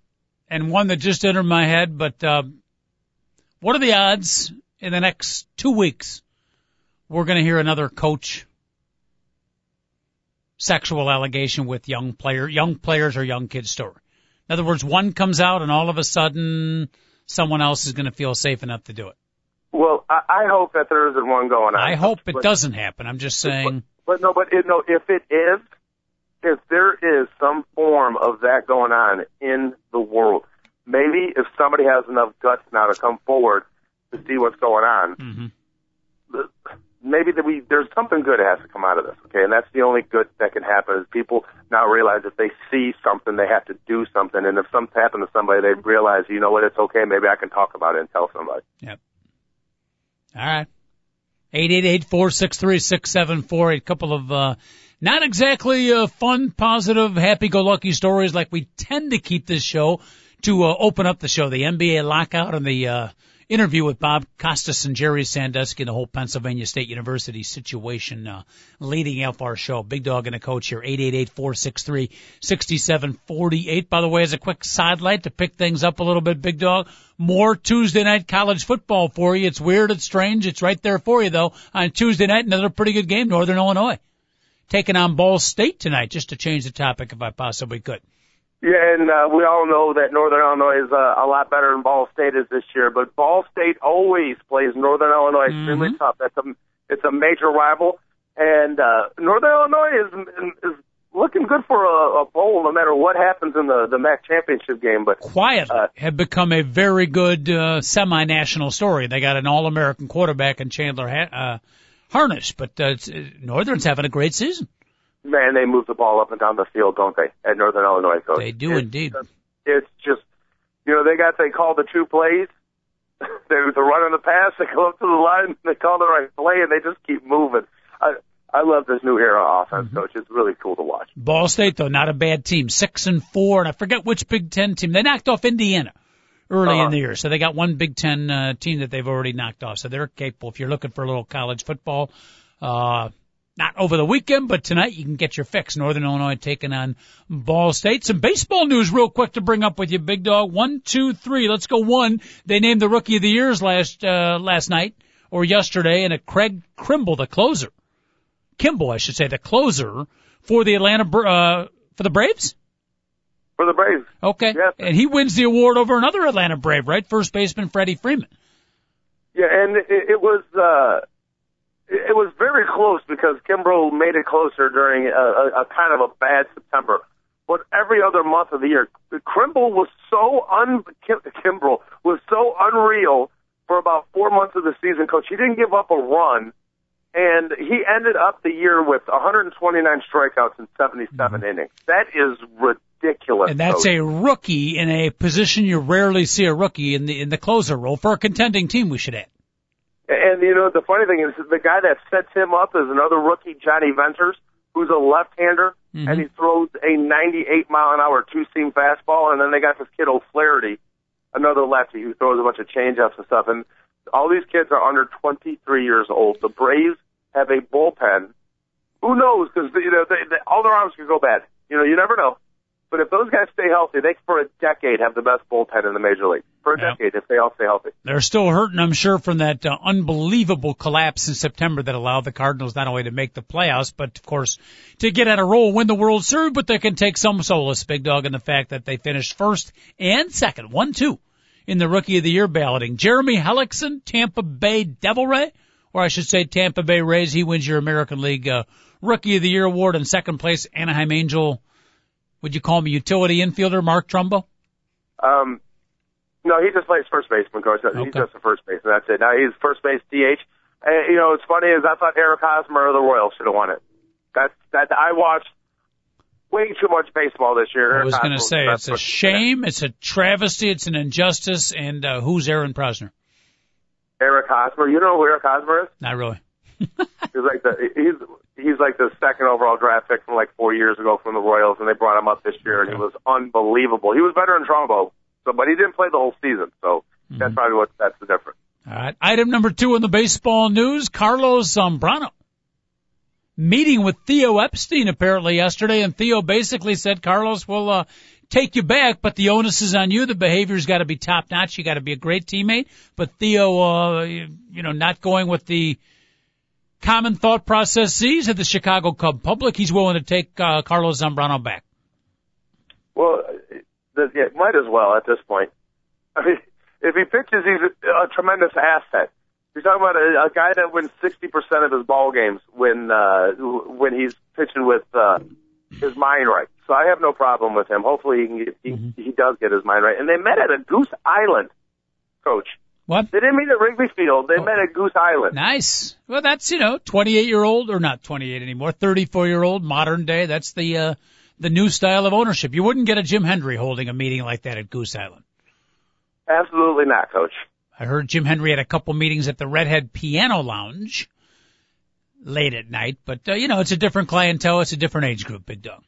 and one that just entered my head. But uh, what are the odds in the next two weeks we're going to hear another coach sexual allegation with young player, young players or young kids story? In other words, one comes out and all of a sudden someone else is going to feel safe enough to do it. Well, I, I hope that there isn't one going on. I hope it But- doesn't happen. I'm just saying. But no, but it, no, if it is, if there is some form of that going on in the world, maybe if somebody has enough guts now to come forward to see what's going on, hmm the- maybe that we there's something good that has to come out of this. Okay, and that's the only good that can happen is people now realize if they see something, they have to do something, and if something happened to somebody, they realize, you know what, it's okay. Maybe I can talk about it and tell somebody. Yep. All right. Eight eight eight four six three six seven four. A couple of uh, not exactly uh, fun, positive, happy-go-lucky stories like we tend to keep this show to uh, open up the show. The NBA lockout and the uh, interview with Bob Costas and Jerry Sandusky, the whole Pennsylvania State University situation uh, leading up our show. Big Dog and a coach here. Eight eight eight four six three sixty seven forty eight. By the way, as a quick sidelight to pick things up a little bit, Big Dog, more Tuesday night college football for you. It's weird, it's strange, it's right there for you though. On Tuesday night, another pretty good game, Northern Illinois. Taking on Ball State tonight, just to change the topic if I possibly could. Yeah, and uh, we all know that Northern Illinois is uh, a lot better than Ball State is this year. But Ball State always plays Northern Illinois extremely Mhm. tough. That's a it's a major rival, and uh, Northern Illinois is is looking good for a, a bowl, no matter what happens in the the MAC championship game. But quietly Uh, have become a very good uh, semi-national story. They got an all-American quarterback in Chandler ha- uh, Harnish, but uh, uh, Northern's having a great season. Man, they move the ball up and down the field, don't they? At Northern Illinois, coach. They do It's indeed. It's just you know they got they call the two plays. they the run and the pass. They go up to the line. They call the right play, and they just keep moving. I I love this new era offense, Mm-hmm. coach. It's really cool to watch. Ball State though, not a bad team, six and four, and I forget which Big Ten team they knocked off Indiana early Uh-huh. in the year. So they got one Big Ten uh, team that they've already knocked off. So they're capable. If you're looking for a little college football, uh, not over the weekend, but tonight you can get your fix. Northern Illinois taking on Ball State. Some baseball news real quick to bring up with you, Big Dog. One, two, three. Let's go one. They named the Rookie of the Years last uh, last night or yesterday, and a Craig Kimble, the closer. Kimbrel, I should say, the closer for the Atlanta uh, for the Braves. For the Braves, Okay, Yes. and he wins the award over another Atlanta Brave, right? First baseman Freddie Freeman. yeah, and it, it was uh, it was very close because Kimbrel made it closer during a, a, a kind of a bad September. But every other month of the year, Kimbrel was so un Kim, Kimbrel was so unreal for about four months of the season. Coach, he didn't give up a run, and he ended up the year with 129 strikeouts in 77 mm-hmm. innings. That is ridiculous. And that's coach. a rookie in a position you rarely see a rookie in the in the closer role for a contending team. We should add. And you know the funny thing is the guy that sets him up is another rookie, Jonny Venters, who's a left-hander, Mhm. and he throws a 98 mile an hour two-seam fastball. And then they got this kid O'Flaherty, another lefty who throws a bunch of changeups and stuff. And All these kids are under 23 years old. The Braves have a bullpen. Who knows? Because you know they, they, all their arms could go bad. You know, you never know. But if those guys stay healthy, they for a decade have the best bullpen in the major league. For a Yeah. decade, if they all stay healthy. They're still hurting, I'm sure, from that uh, unbelievable collapse in September that allowed the Cardinals not only to make the playoffs, but of course to get on a roll, win the World Series. But they can take some solace, Big Dog, in the fact that they finished first and second, one two, in the Rookie of the Year balloting. Jeremy Hellickson, Tampa Bay Devil Ray, or I should say Tampa Bay Rays. He wins your American League uh, Rookie of the Year award. In second place, Anaheim Angel. Would you call him a utility infielder, Mark Trumbo? Um, no, he just plays first baseman, coach. Okay. He's just a first baseman. That's it. Now he's first base DH. And, you know, what's funny is I thought Eric Hosmer of the Royals should have won it. That's that. I watched way too much baseball this year. I was going to say it's a shame, it's a travesty, it's an injustice, and uh, who's Aaron Prosner? Eric Hosmer. You know who Eric Hosmer is? Not really. He's like the he's he's like the second overall draft pick from like four years ago from the Royals, and they brought him up this year, and he was unbelievable. He was better in Trumbo, so but he didn't play the whole season, so Mm-hmm. that's probably what that's the difference. All right. Item number two in the baseball news: Carlos Zambrano meeting with Theo Epstein apparently yesterday, and Theo basically said, "Carlos will uh, take you back, but the onus is on you. The behavior's got to be top notch. You got to be a great teammate." But Theo, uh, you you know, not going with the common thought process sees at the Chicago Cub public. He's willing to take uh, Carlos Zambrano back. Well, the, yeah, might as well at this point. I mean, if he pitches, he's a, a tremendous asset. You're talking about a, a guy that wins 60% of his ball games when uh, when he's pitching with uh, his mind right. So I have no problem with him. Hopefully, he can get, he, he does get his mind right. And they met at a Goose Island, Coach. What? They didn't meet at Wrigley Field. They met at Goose Island. Nice. Well, that's you know, 28 year old or not 28 anymore, 34 year old modern day. That's the uh, the new style of ownership. You wouldn't get a Jim Hendry holding a meeting like that at Goose Island. Absolutely not, Coach. I heard Jim Hendry had a couple meetings at the Redhead Piano Lounge late at night, but uh, you know, it's a different clientele, it's a different age group, Big Dog.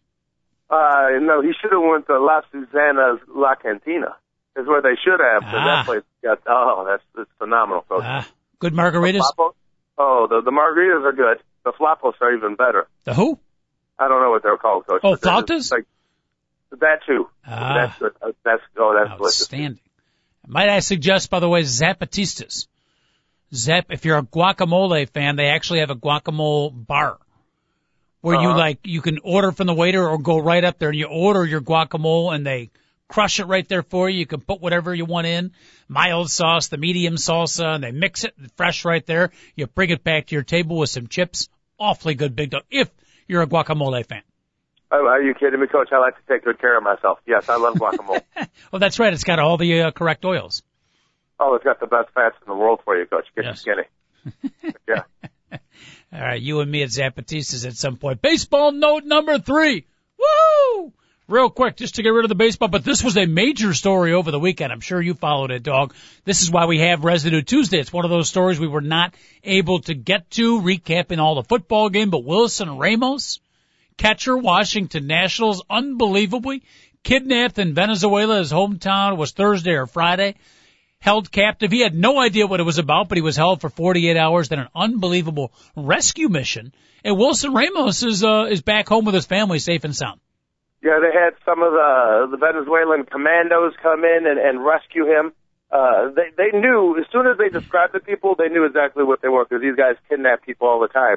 Uh, no, he should have went to La Susana's La Cantina. Is where they should have. Ah. that place got oh, that's it's phenomenal, Coach. Ah, good margaritas. Flapos? Oh, the the margaritas are good. The flapos are even better. The who? I don't know what they're called, Coach. Oh, but they're just flautas? Like, that too. Ah. That's good. Uh, That's oh, that's delicious. Outstanding. Might I suggest, by the way, Zapatistas. Zap, if you're a guacamole fan, they actually have a guacamole bar where you Uh-huh. like, you can order from the waiter or go right up there and you order your guacamole and they crush it right there for you. You can put whatever you want in, mild sauce, the medium salsa, and they mix it fresh right there. You bring it back to your table with some chips. Awfully good, big dog. If you're a guacamole fan. Oh, are you kidding me, Coach? I like to take good care of myself. Yes, I love guacamole. Well, that's right. It's got all the uh, correct oils. oh, it's got the best fats in the world for you, Coach. Get Yes. skinny. yeah. All right, you and me at Zapatistas at some point. Baseball note number three. Woo! Real quick, just to get rid of the baseball, but this was a major story over the weekend. I'm sure you followed it, dog. This is why we have Residue Tuesday. It's one of those stories we were not able to get to, recapping all the football game, but Wilson Ramos, catcher, Washington Nationals, unbelievably kidnapped in Venezuela. His hometown was Thursday or Friday held captive. He had no idea what it was about, but he was held for 48 hours. Then an unbelievable rescue mission. And Wilson Ramos is uh, is back home with his family, safe and sound. Yeah, they had some of the the Venezuelan commandos come in and, and rescue him. Uh, they they knew as soon as they described the people, they knew exactly what they were because these guys kidnap people all the time.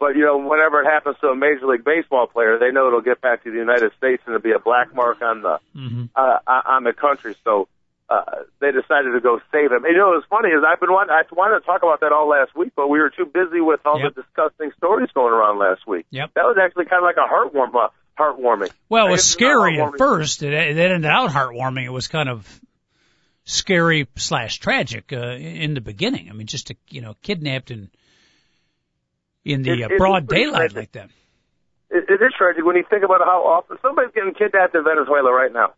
But you know, whenever it happens to a major league baseball player, they know it'll get back to the United States and it'll be a black mark on the Mm-hmm. uh, on the country. So uh, they decided to go save him. And you know what's funny is I've been wanting, I wanted to talk about that all last week, but we were too busy with all Yep. the disgusting stories going around last week. Yep. That was actually kind of like a heartwarm, uh, heartwarming. Well, it was guess it's not scary at first. It, it ended out heartwarming. It was kind of scary slash tragic uh, in the beginning. I mean, just to you know, kidnapped in in the It- uh, broad daylight tragic. like that. It, it is tragic when you think about how often somebody's getting kidnapped in Venezuela right now.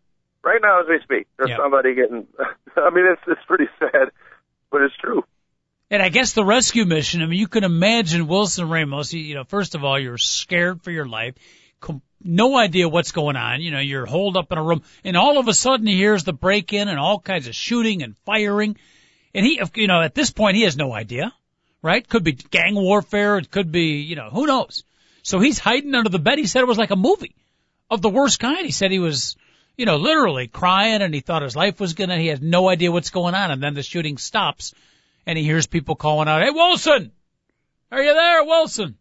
Right now, as we speak, there's Yeah. somebody getting. I mean, it's it's pretty sad, but it's true. And I guess the rescue mission, I mean, you can imagine Wilson Ramos, you, you know, first of all, you're scared for your life, com- no idea what's going on, you know, you're holed up in a room, and all of a sudden he hears the break in and all kinds of shooting and firing, And he, you know, at this point, he has no idea, right? Could be gang warfare. It could be, you know, who knows? So he's hiding under the bed. He said it was like a movie of the worst kind. He said he was, you know, literally crying and he thought his life was gonna, he had no idea what's going on. And then the shooting stops and he hears people calling out, Hey, Wilson! Are you there, Wilson?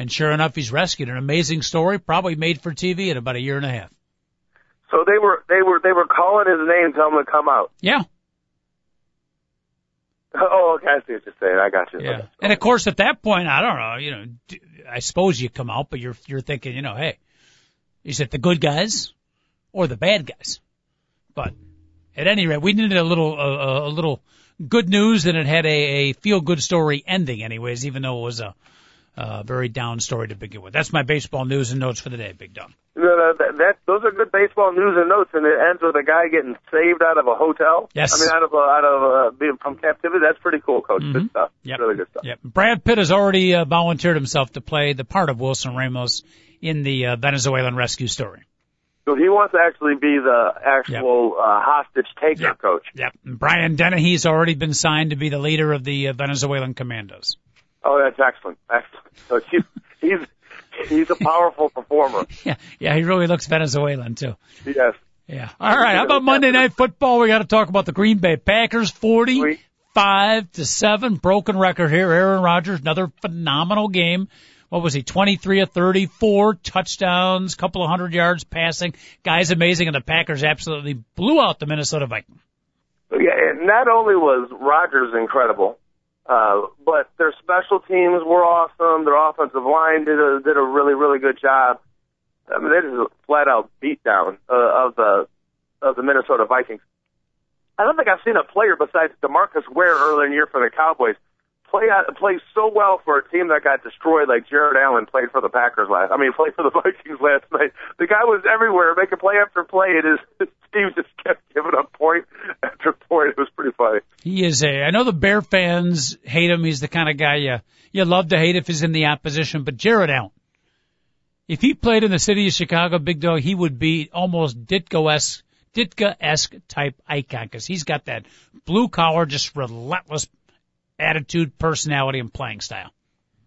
And sure enough, he's rescued. An amazing story, probably made for TV in about a year and a half. So they were they were they were calling his name, telling him to come out. Yeah. Oh, okay, I see what you're saying. I got you. Yeah. Okay. And of course, at that point, I don't know, you know, I suppose you come out, but you're, you're thinking, you know, hey, is it the good guys or the bad guys? But at any rate, we needed a little, uh, a little good news and it had a, a feel good story ending anyways, even though it was a, uh, very down story to begin with. That's my baseball news and notes for the day, Big Dog. No, no, that, that those are good baseball news and notes, and it ends with a guy getting saved out of a hotel. Yes. I mean, out of a, out of uh, being from captivity. That's pretty cool, Coach. Good stuff. Yep. Really good stuff. Yep. Brad Pitt has already uh, volunteered himself to play the part of Wilson Ramos in the uh, Venezuelan rescue story. So he wants to actually be the actual uh, hostage taker, Yep. Coach. Yep. And Brian Dennehy's already been signed to be the leader of the uh, Venezuelan commandos. Oh, that's excellent. Excellent. So he's he's he's a powerful performer. Yeah, yeah, he really looks Venezuelan too. Yes. Yeah. All right. How about Monday Night Football? We got to talk about the Green Bay Packers, forty-five to seven, broken record here. Aaron Rodgers, another phenomenal game. What was he? Twenty-three of thirty-four touchdowns, couple of hundred yards passing. Guy's amazing, and the Packers absolutely blew out the Minnesota Vikings. Yeah, and not only was Rodgers incredible, uh, but their special teams were awesome. Their offensive line did a did a really really good job. I mean, they just flat out beat down uh, of the of the Minnesota Vikings. I don't think I've seen a player besides DeMarcus Ware earlier in the year for the Cowboys play out, play so well for a team that got destroyed like Jared Allen played for the Packers last. I mean, played for the Vikings last night. The guy was everywhere, making play after play, and his, his team just kept giving up point after point. It was pretty funny. He is a. I know the Bear fans hate him. He's the kind of guy you you love to hate if he's in the opposition. But Jared Allen, if he played in the city of Chicago, Big Dog, he would be almost Ditko-esque, Ditka-esque type icon because he's got that blue collar, just relentless attitude, personality, and playing style.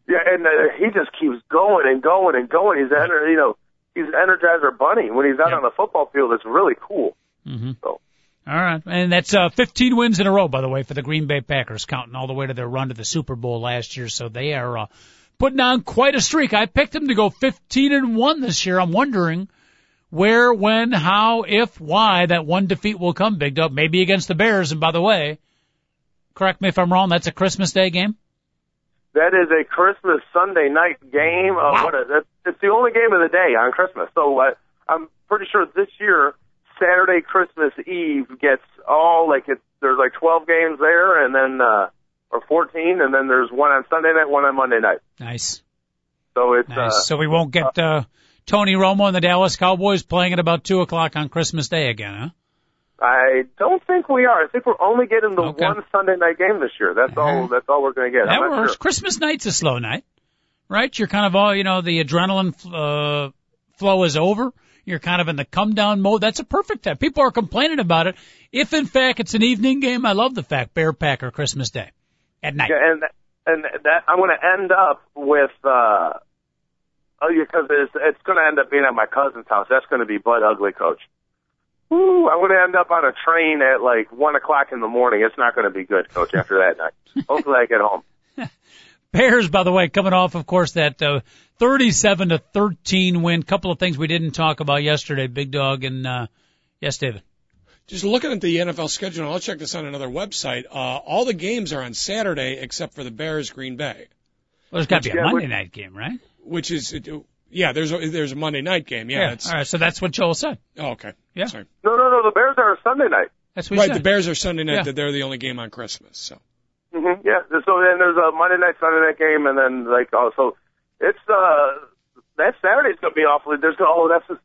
Yeah, and uh, he just keeps going and going and going. He's ener- you know, he's Energizer Bunny when he's out Yeah. on the football field. It's really cool. Mm-hmm. So All right, and that's uh, 15 wins in a row, by the way, for the Green Bay Packers, counting all the way to their run to the Super Bowl last year. So they are uh, putting on quite a streak. I picked them to go 15 and one this year. I'm wondering where, when, how, if, why that one defeat will come. Big Dog, maybe against the Bears. And by the way, correct me if I'm wrong. That's a Christmas Day game. that is a Christmas Sunday night game. Uh, Wow. what a, that's, it's the only game of the day on Christmas. So uh, I'm pretty sure this year Saturday Christmas Eve gets all like it's there's like 12 games there, and then uh, or 14, and then there's one on Sunday night, one on Monday night. Nice, So it's nice. uh, so we won't get uh, Tony Romo and the Dallas Cowboys playing at about two o'clock on Christmas Day again, huh? I don't think we are. I think we're only getting the Okay. one Sunday night game this year. That's all. Alright. That's all we're going to get. That I'm works. sure. Christmas night's a slow night, right? You're kind of all, you know, the adrenaline uh, flow is over. You're kind of in the come down mode. That's a perfect time. People are complaining about it. If in fact it's an evening game, I love the fact Bear Packer Christmas Day at night. Yeah, and and that I'm going to end up with. uh Oh, because it's it's going to end up being at my cousin's house. That's going to be Bud Ugly, Coach. Ooh, I'm going to end up on a train at like one o'clock in the morning. It's not going to be good, Coach. After that night, hopefully I get home. Bears, by the way, coming off, of course, that uh, 37 to 13 win. Couple of things we didn't talk about yesterday, Big Dog, and uh, yes, David. Just looking at the NFL schedule, I'll check this on another website. Uh, all the games are on Saturday except for the Bears Green Bay, Well, there's got to be a Yeah, Monday night game, right? which is yeah. There's a, there's a Monday night game. Yeah. it's, All right. So that's what Joel said. oh, okay. Yeah. Sorry. No, no, no. The Bears are a Sunday night. That's what he Right. said. The Bears are Sunday night. Yeah. that They're the only game on Christmas. So hmm Yeah. So then there's a Monday night, Sunday night game, and then like oh, so it's uh that Saturday's going to be awfully. There's oh that's just,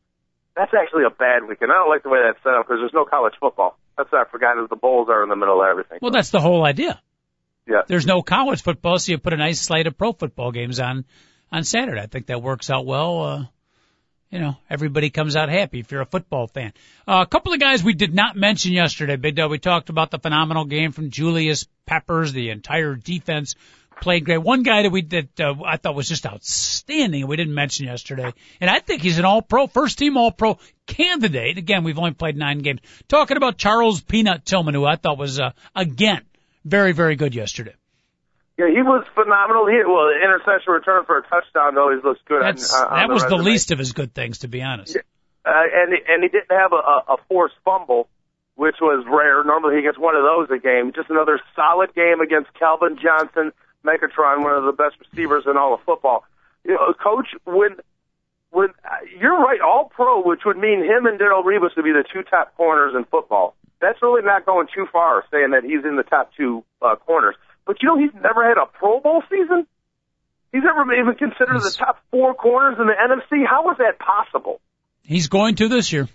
that's actually a bad weekend. I don't like the way that's set up because there's no college football. That's what I forgot is the bowls are in the middle of everything. Well, that's the whole idea. Yeah. There's no college football, so you put a nice slate of pro football games on on Saturday. I think that works out well. Uh, you know, everybody comes out happy if you're a football fan. Uh, a couple of guys we did not mention yesterday, Big Dog. We talked about the phenomenal game from Julius Peppers, the entire defense played great. One guy that we that uh, I thought was just outstanding, we didn't mention yesterday, and I think he's an All-Pro, first team All-Pro candidate. Again, we've only played nine games. Talking about Charles Peanut Tillman, who I thought was uh, again very very good yesterday. Yeah, he was phenomenal. He well, interception return for a touchdown always looks good. That's, on, on that the was the least of his good things, to be honest. Uh, and and he didn't have a, a, a forced fumble, which was rare. Normally he gets one of those a game. Just another solid game against Calvin Johnson, Megatron, one of the best receivers in all of football. You know, coach, when when uh, you're right, all pro, which would mean him and Darrelle Revis would be the two top corners in football. That's really not going too far, saying that he's in the top two uh, corners. But you know, he's never had a Pro Bowl season. He's never even considered the top four corners in the NFC. How is that possible? He's going to this year.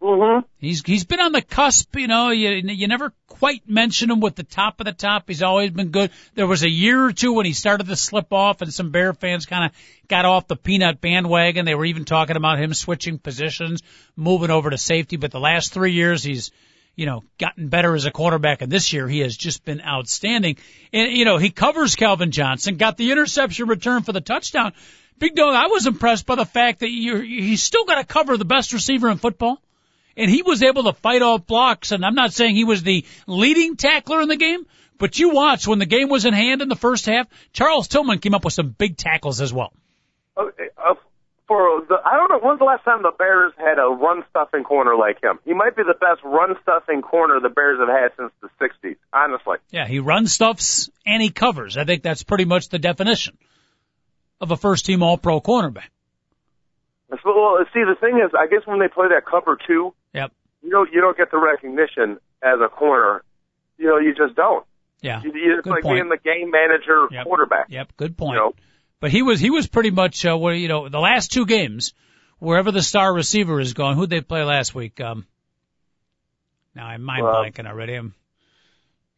Mm-hmm. He's he's been on the cusp, you know. You you never quite mention him with the top of the top. He's always been good. There was a year or two when he started to slip off, and some Bear fans kind of got off the peanut bandwagon. They were even talking about him switching positions, moving over to safety. But the last three years, he's you know gotten better as a quarterback, and this year he has just been outstanding. And you know he covers Calvin Johnson, got the interception return for the touchdown. Big dog, I was impressed by the fact that you he's still got to cover the best receiver in football and he was able to fight off blocks. And I'm not saying he was the leading tackler in the game, but you watch when the game was in hand in the first half, Charles Tillman came up with some big tackles as well. Okay, uh, for the, I don't know when's the last time the Bears had a run stuffing corner like him. He might be the best run stuffing corner the Bears have had since the '60s. Honestly, Yeah, he runs stuffs and he covers. I think that's pretty much the definition of a first team all pro cornerback. Well, see, the thing is, I guess when they play that cover two, Yep. you don't you don't get the recognition as a corner. You know, you just don't. Yeah. You, you, it's Good like point. being the game manager Yep. quarterback. Yep. Good point. You know, But he was he was pretty much uh, where you know the last two games, wherever the star receiver is going. Who'd they play last week? Um, now I'm mind Well, blanking already. I'm,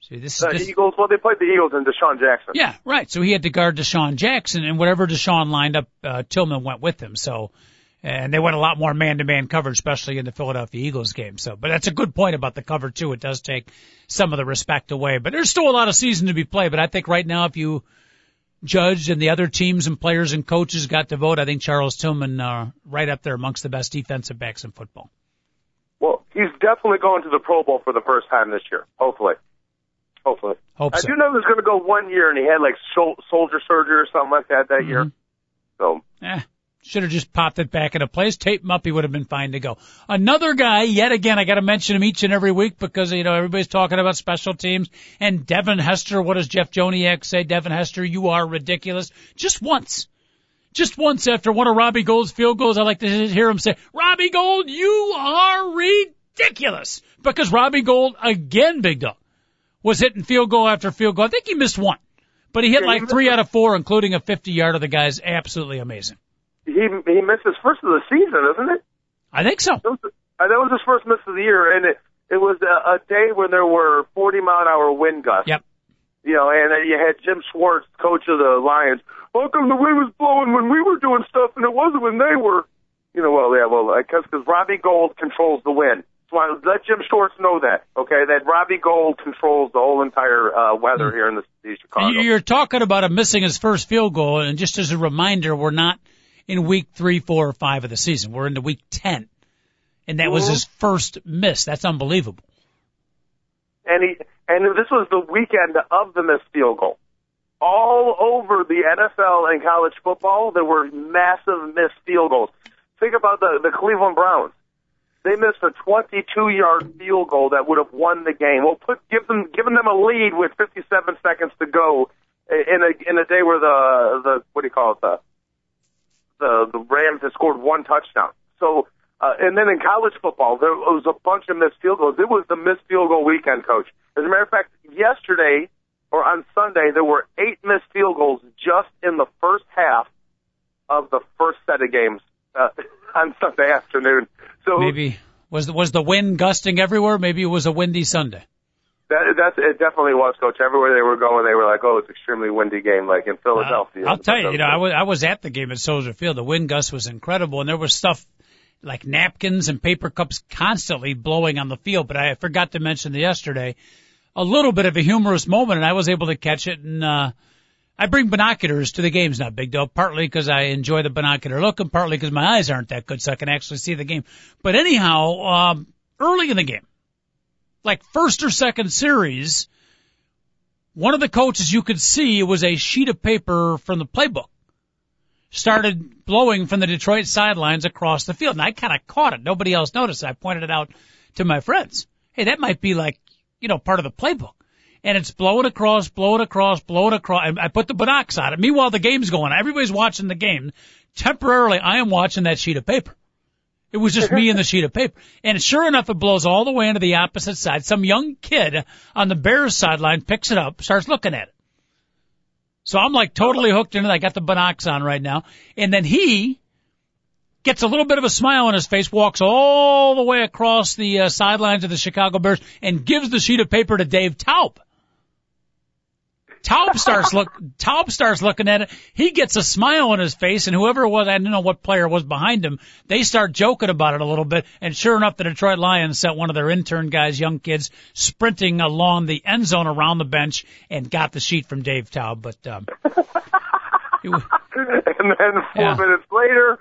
see this the this Eagles. Well, they played the Eagles and DeSean Jackson. Yeah, right. So he had to guard DeSean Jackson, and whatever DeSean lined up, uh, Tillman went with him. So, and they went a lot more man-to-man coverage, especially in the Philadelphia Eagles game. So, but that's a good point about the cover too. It does take some of the respect away, but there's still a lot of season to be played. But I think right now, if you judged and the other teams and players and coaches got to vote, I think Charles Tillman uh, right up there amongst the best defensive backs in football. Well, he's definitely going to the Pro Bowl for the first time this year. Hopefully. Hopefully. Hope I do know he was going to go one year, and he had like shol- soldier surgery or something like that that year. So Eh, should have just popped it back into place, taped him up, he would have been fine to go. Another guy, yet again, I got to mention him each and every week because you know everybody's talking about special teams. And Devin Hester, what does Jeff Joniak say? Devin Hester, you are ridiculous. Just once, just once after one of Robbie Gould's field goals, I like to hear him say, "Robbie Gould, you are ridiculous," because Robbie Gould again, big dog, was hitting field goal after field goal. I think he missed one. But he hit like three out of four, including a 50 yarder. The guy's absolutely amazing. He he missed his first of the season, isn't it? I think so. That was, uh, that was his first miss of the year, and it it was a, a day when there were 40 mile an hour wind gusts. Yep. You know, and you had Jim Schwartz, coach of the Lions. How come the wind was blowing when we were doing stuff and it wasn't when they were? You know, well, yeah, well, because because Robbie Gould controls the wind. So I let Jim Schwartz know that, okay? That Robbie Gould controls the whole entire uh, weather here in the city of Chicago. You're talking about him missing his first field goal, and just as a reminder, we're not in week three, four, or five of the season. We're into week ten, and that was Mhm. his first miss. That's unbelievable. and he and this was the weekend of the missed field goal. All over the NFL and college football, there were massive missed field goals. Think about the the Cleveland Browns. They missed a 22-yard field goal that would have won the game. Well, put give them giving them a lead with 57 seconds to go in a in a day where the the what do you call it the the Rams had scored one touchdown. So uh, and then in college football, there was a bunch of missed field goals. It was the missed field goal weekend, coach. As a matter of fact, yesterday or on Sunday, there were eight missed field goals just in the first half of the first set of games uh, on Sunday afternoon. So Maybe was the, was the wind gusting everywhere? Maybe it was a windy Sunday. That that's it. Definitely was, Coach. Everywhere they were going, they were like, "Oh, it's extremely windy game." Like in Philadelphia. Uh, I'll tell you, you know, I was I was at the game at Soldier Field. The wind gust was incredible, and there was stuff like napkins and paper cups constantly blowing on the field. But I forgot to mention the yesterday a little bit of a humorous moment, and I was able to catch it. And uh, I bring binoculars to the games now, Big Dog, partly because I enjoy the binocular look, and partly because my eyes aren't that good, so I can actually see the game. But anyhow, um, early in the game, like first or second series, one of the coaches you could see was a sheet of paper from the playbook started blowing from the Detroit sidelines across the field. And I kind of caught it. Nobody else noticed. I pointed it out to my friends. Hey, that might be like, you know, part of the playbook. And it's blowing across, blowing across, blowing across. And I put the binocs on it. Meanwhile, the game's going. Everybody's watching the game. Temporarily, I am watching that sheet of paper. It was just me and the sheet of paper. And sure enough, it blows all the way into the opposite side. Some young kid on the Bears sideline picks it up, starts looking at it. So I'm like totally hooked in it. I got the binocs on right now. And then he gets a little bit of a smile on his face, walks all the way across the uh, sidelines of the Chicago Bears and gives the sheet of paper to Dave Toub. Toub starts look, Toub starts looking at it. He gets a smile on his face and whoever it was, I don't know what player was behind him, they start joking about it a little bit. And sure enough, the Detroit Lions sent one of their intern guys, young kids, sprinting along the end zone around the bench and got the sheet from Dave Toub. But, um, and then four yeah. minutes later,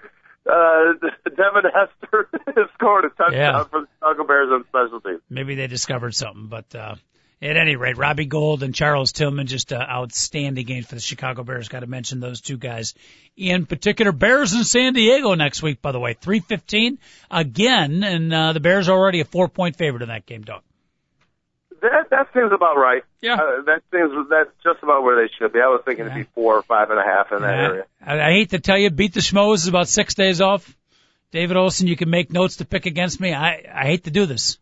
uh, Devin Hester scored a touchdown yeah. for the Chicago Bears on special teams. Maybe they discovered something, but, uh, at any rate, Robbie Gould and Charles Tillman, just uh, outstanding games for the Chicago Bears. Got to mention those two guys in particular. Bears in San Diego next week, by the way, three fifteen again, and uh, the Bears are already a four point favorite in that game, Doug. That that seems about right. Yeah, uh, that seems that's just about where they should be. I was thinking yeah. it'd be four or five and a half in that area. I, I hate to tell you, beat the Schmoes is about six days off. David Olson, you can make notes to pick against me. I I hate to do this.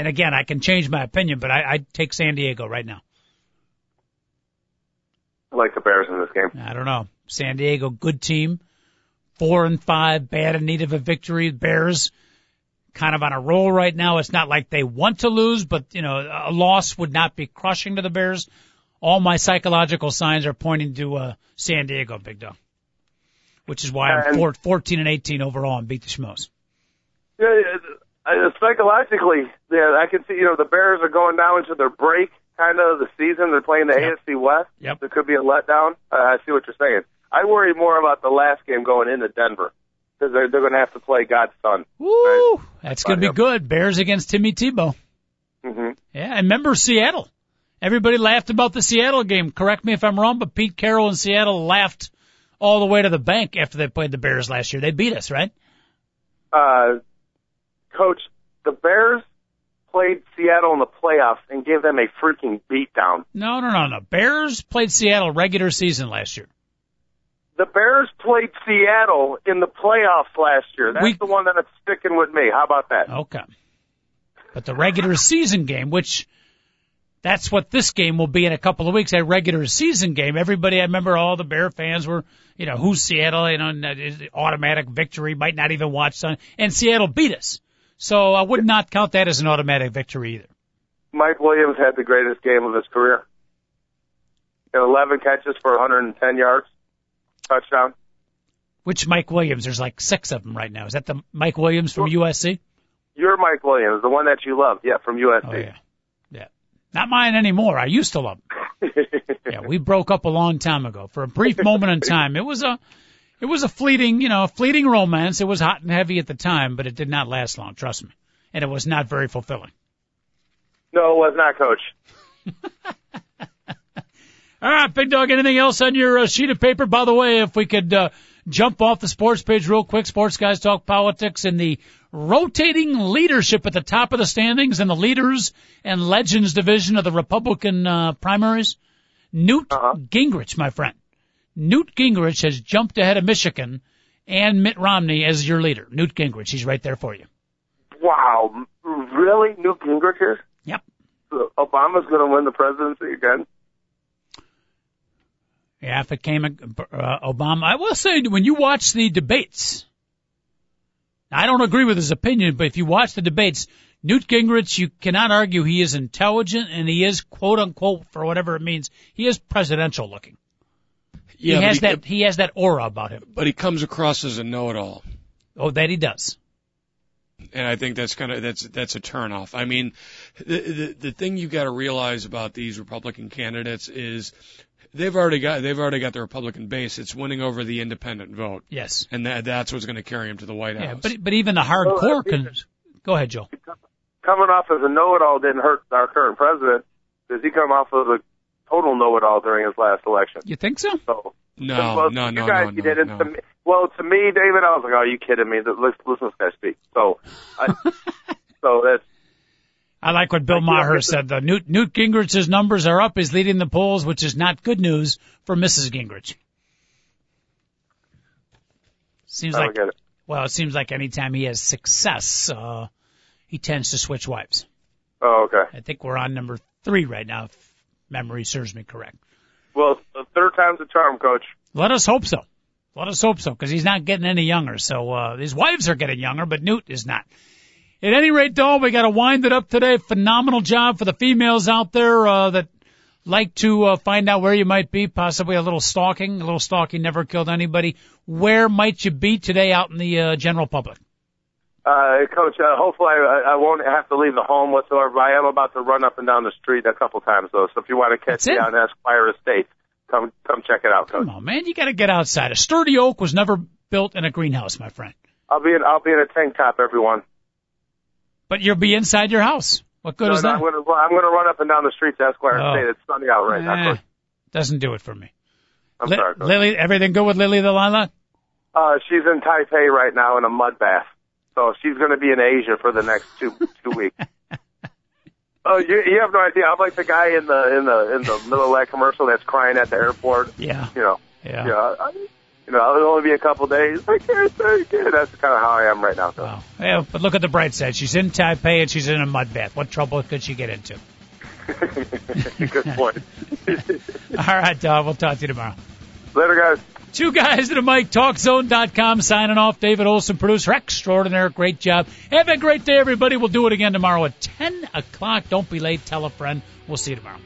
And again, I can change my opinion, but I, I'd take San Diego right now. I like the Bears in this game. I don't know. San Diego, good team. Four and five, bad in need of a victory. Bears kind of on a roll right now. It's not like they want to lose, but you know, a loss would not be crushing to the Bears. All my psychological signs are pointing to uh, San Diego, Big Dog, which is why I'm four, 14 and 18 overall and beat the Schmoes. Yeah, uh, psychologically, yeah, I can see. You know, the Bears are going now into their break kind of the season. They're playing the yep. AFC West. Yep. There could be a letdown. Uh, I see what you're saying. I worry more about the last game going into Denver because they're they're going to have to play God's son. Woo! Right? That's going to be good. Bears against Timmy Tebow. Mm-hmm. Yeah, and remember Seattle. Everybody laughed about the Seattle game. Correct me if I'm wrong, but Pete Carroll in Seattle laughed all the way to the bank after they played the Bears last year. They beat us, right? Uh, Coach, the Bears played Seattle in the playoffs and gave them a freaking beatdown. No, no, no, no. Bears played Seattle regular season last year. The Bears played Seattle in the playoffs last year. That's we, the one that's sticking with me. How about that? Okay. But the regular season game, which that's what this game will be in a couple of weeks, a regular season game. Everybody, I remember all the Bear fans were, you know, who's Seattle, you know, uh, automatic victory, might not even watch Sun, and Seattle beat us. So I would not count that as an automatic victory either. Mike Williams had the greatest game of his career. 11 catches for 110 yards, touchdown. Which Mike Williams? There's like six of them right now. Is that the Mike Williams from USC? You're Mike Williams, the one that you love. Yeah, from USC. Oh, yeah. Yeah. Not mine anymore. I used to love him. yeah, we broke up a long time ago. For a brief moment in time, it was a it was a fleeting, you know, a fleeting romance. It was hot and heavy at the time, but it did not last long, trust me. And it was not very fulfilling. No, it was not, coach. All right, Big Dog, anything else on your uh, sheet of paper? By the way, if we could uh, jump off the sports page real quick, Sports Guys Talk Politics and the rotating leadership at the top of the standings in the leaders and legends division of the Republican uh, primaries. Newt uh-huh. Gingrich, my friend. Newt Gingrich has jumped ahead of Michigan and Mitt Romney as your leader. Newt Gingrich, he's right there for you. Wow, really? Newt Gingrich is? Yep. Obama's going to win the presidency again? Yeah, if it came uh, Obama, I will say when you watch the debates, I don't agree with his opinion, but if you watch the debates, Newt Gingrich, you cannot argue he is intelligent and he is quote unquote for whatever it means. He is presidential looking. Yeah, he but has that he has that aura about him. but he comes across as a know-it-all. Oh, that he does. and I think that's kind of that's that's a turnoff. I mean, the the, the thing you got to realize about these Republican candidates is they've already got they've already got the Republican base. It's winning over the independent vote, Yes. and that that's what's going to carry him to the White Yeah, House. but but even the hardcore can. Go ahead, Joe. Coming off as a know-it-all didn't hurt our current president. Does he come off as a total know-it-all during his last election? You think so? So no, well, no, you no, guys, no, you no, didn't. no. To me, well, to me, David, I was like, "Oh, you kidding me?" That- Listen, listen to this guy speak. So, I, so that's I like what Bill Maher have said. The Newt, Newt Gingrich's numbers are up. He's leading the polls, which is not good news for Mrs. Gingrich. Seems like it. well, it seems like anytime he has success, uh, he tends to switch wives. Oh, okay. I think we're on number three right now, if memory serves me correct. Well, the third time's a charm, Coach. Let us hope so. Let us hope so, because he's not getting any younger. So uh, his wives are getting younger, but Newt is not. At any rate, doll, we got to wind it up today. Phenomenal job for the females out there uh, that like to uh, find out where you might be. Possibly a little stalking. A little stalking never killed anybody. Where might you be today out in the uh, general public? Uh, Coach, uh, hopefully I, I won't have to leave the home whatsoever. I am about to run up and down the street a couple times though. So if you want to catch That's me it? on Esquire Estate, come come check it out, Coach. Come on, man, you got to get outside. A sturdy oak was never built in a greenhouse, my friend. I'll be in I'll be in a tank top, everyone. But you'll be inside your house. What good No, is no, that? I'm gonna I'm gonna run up and down the streets of Esquire Oh. Estate. It's sunny out right now, Eh, Coach. doesn't do it for me. I'm Li- sorry, Coach. Lily, everything good with Lily the lilac? Uh, she's in Taipei right now in a mud bath. So she's going to be in Asia for the next two two weeks. Oh, you you have no idea. I'm like the guy in the in the in the middle of that commercial that's crying at the airport. Yeah. You know, Yeah. know, I, you know, it'll only be a couple of days. I can't take it. That's kind of how I am right now. Wow. Yeah, but look at the bright side. She's in Taipei and she's in a mud bath. What trouble could she get into? Good point. All right, Dog. We'll talk to you tomorrow. Later, guys. Two guys at a mic, talkzone.com, signing off. David Olson, producer extraordinaire. Great job. Have a great day, everybody. We'll do it again tomorrow at 10 o'clock. Don't be late. Tell a friend. We'll see you tomorrow.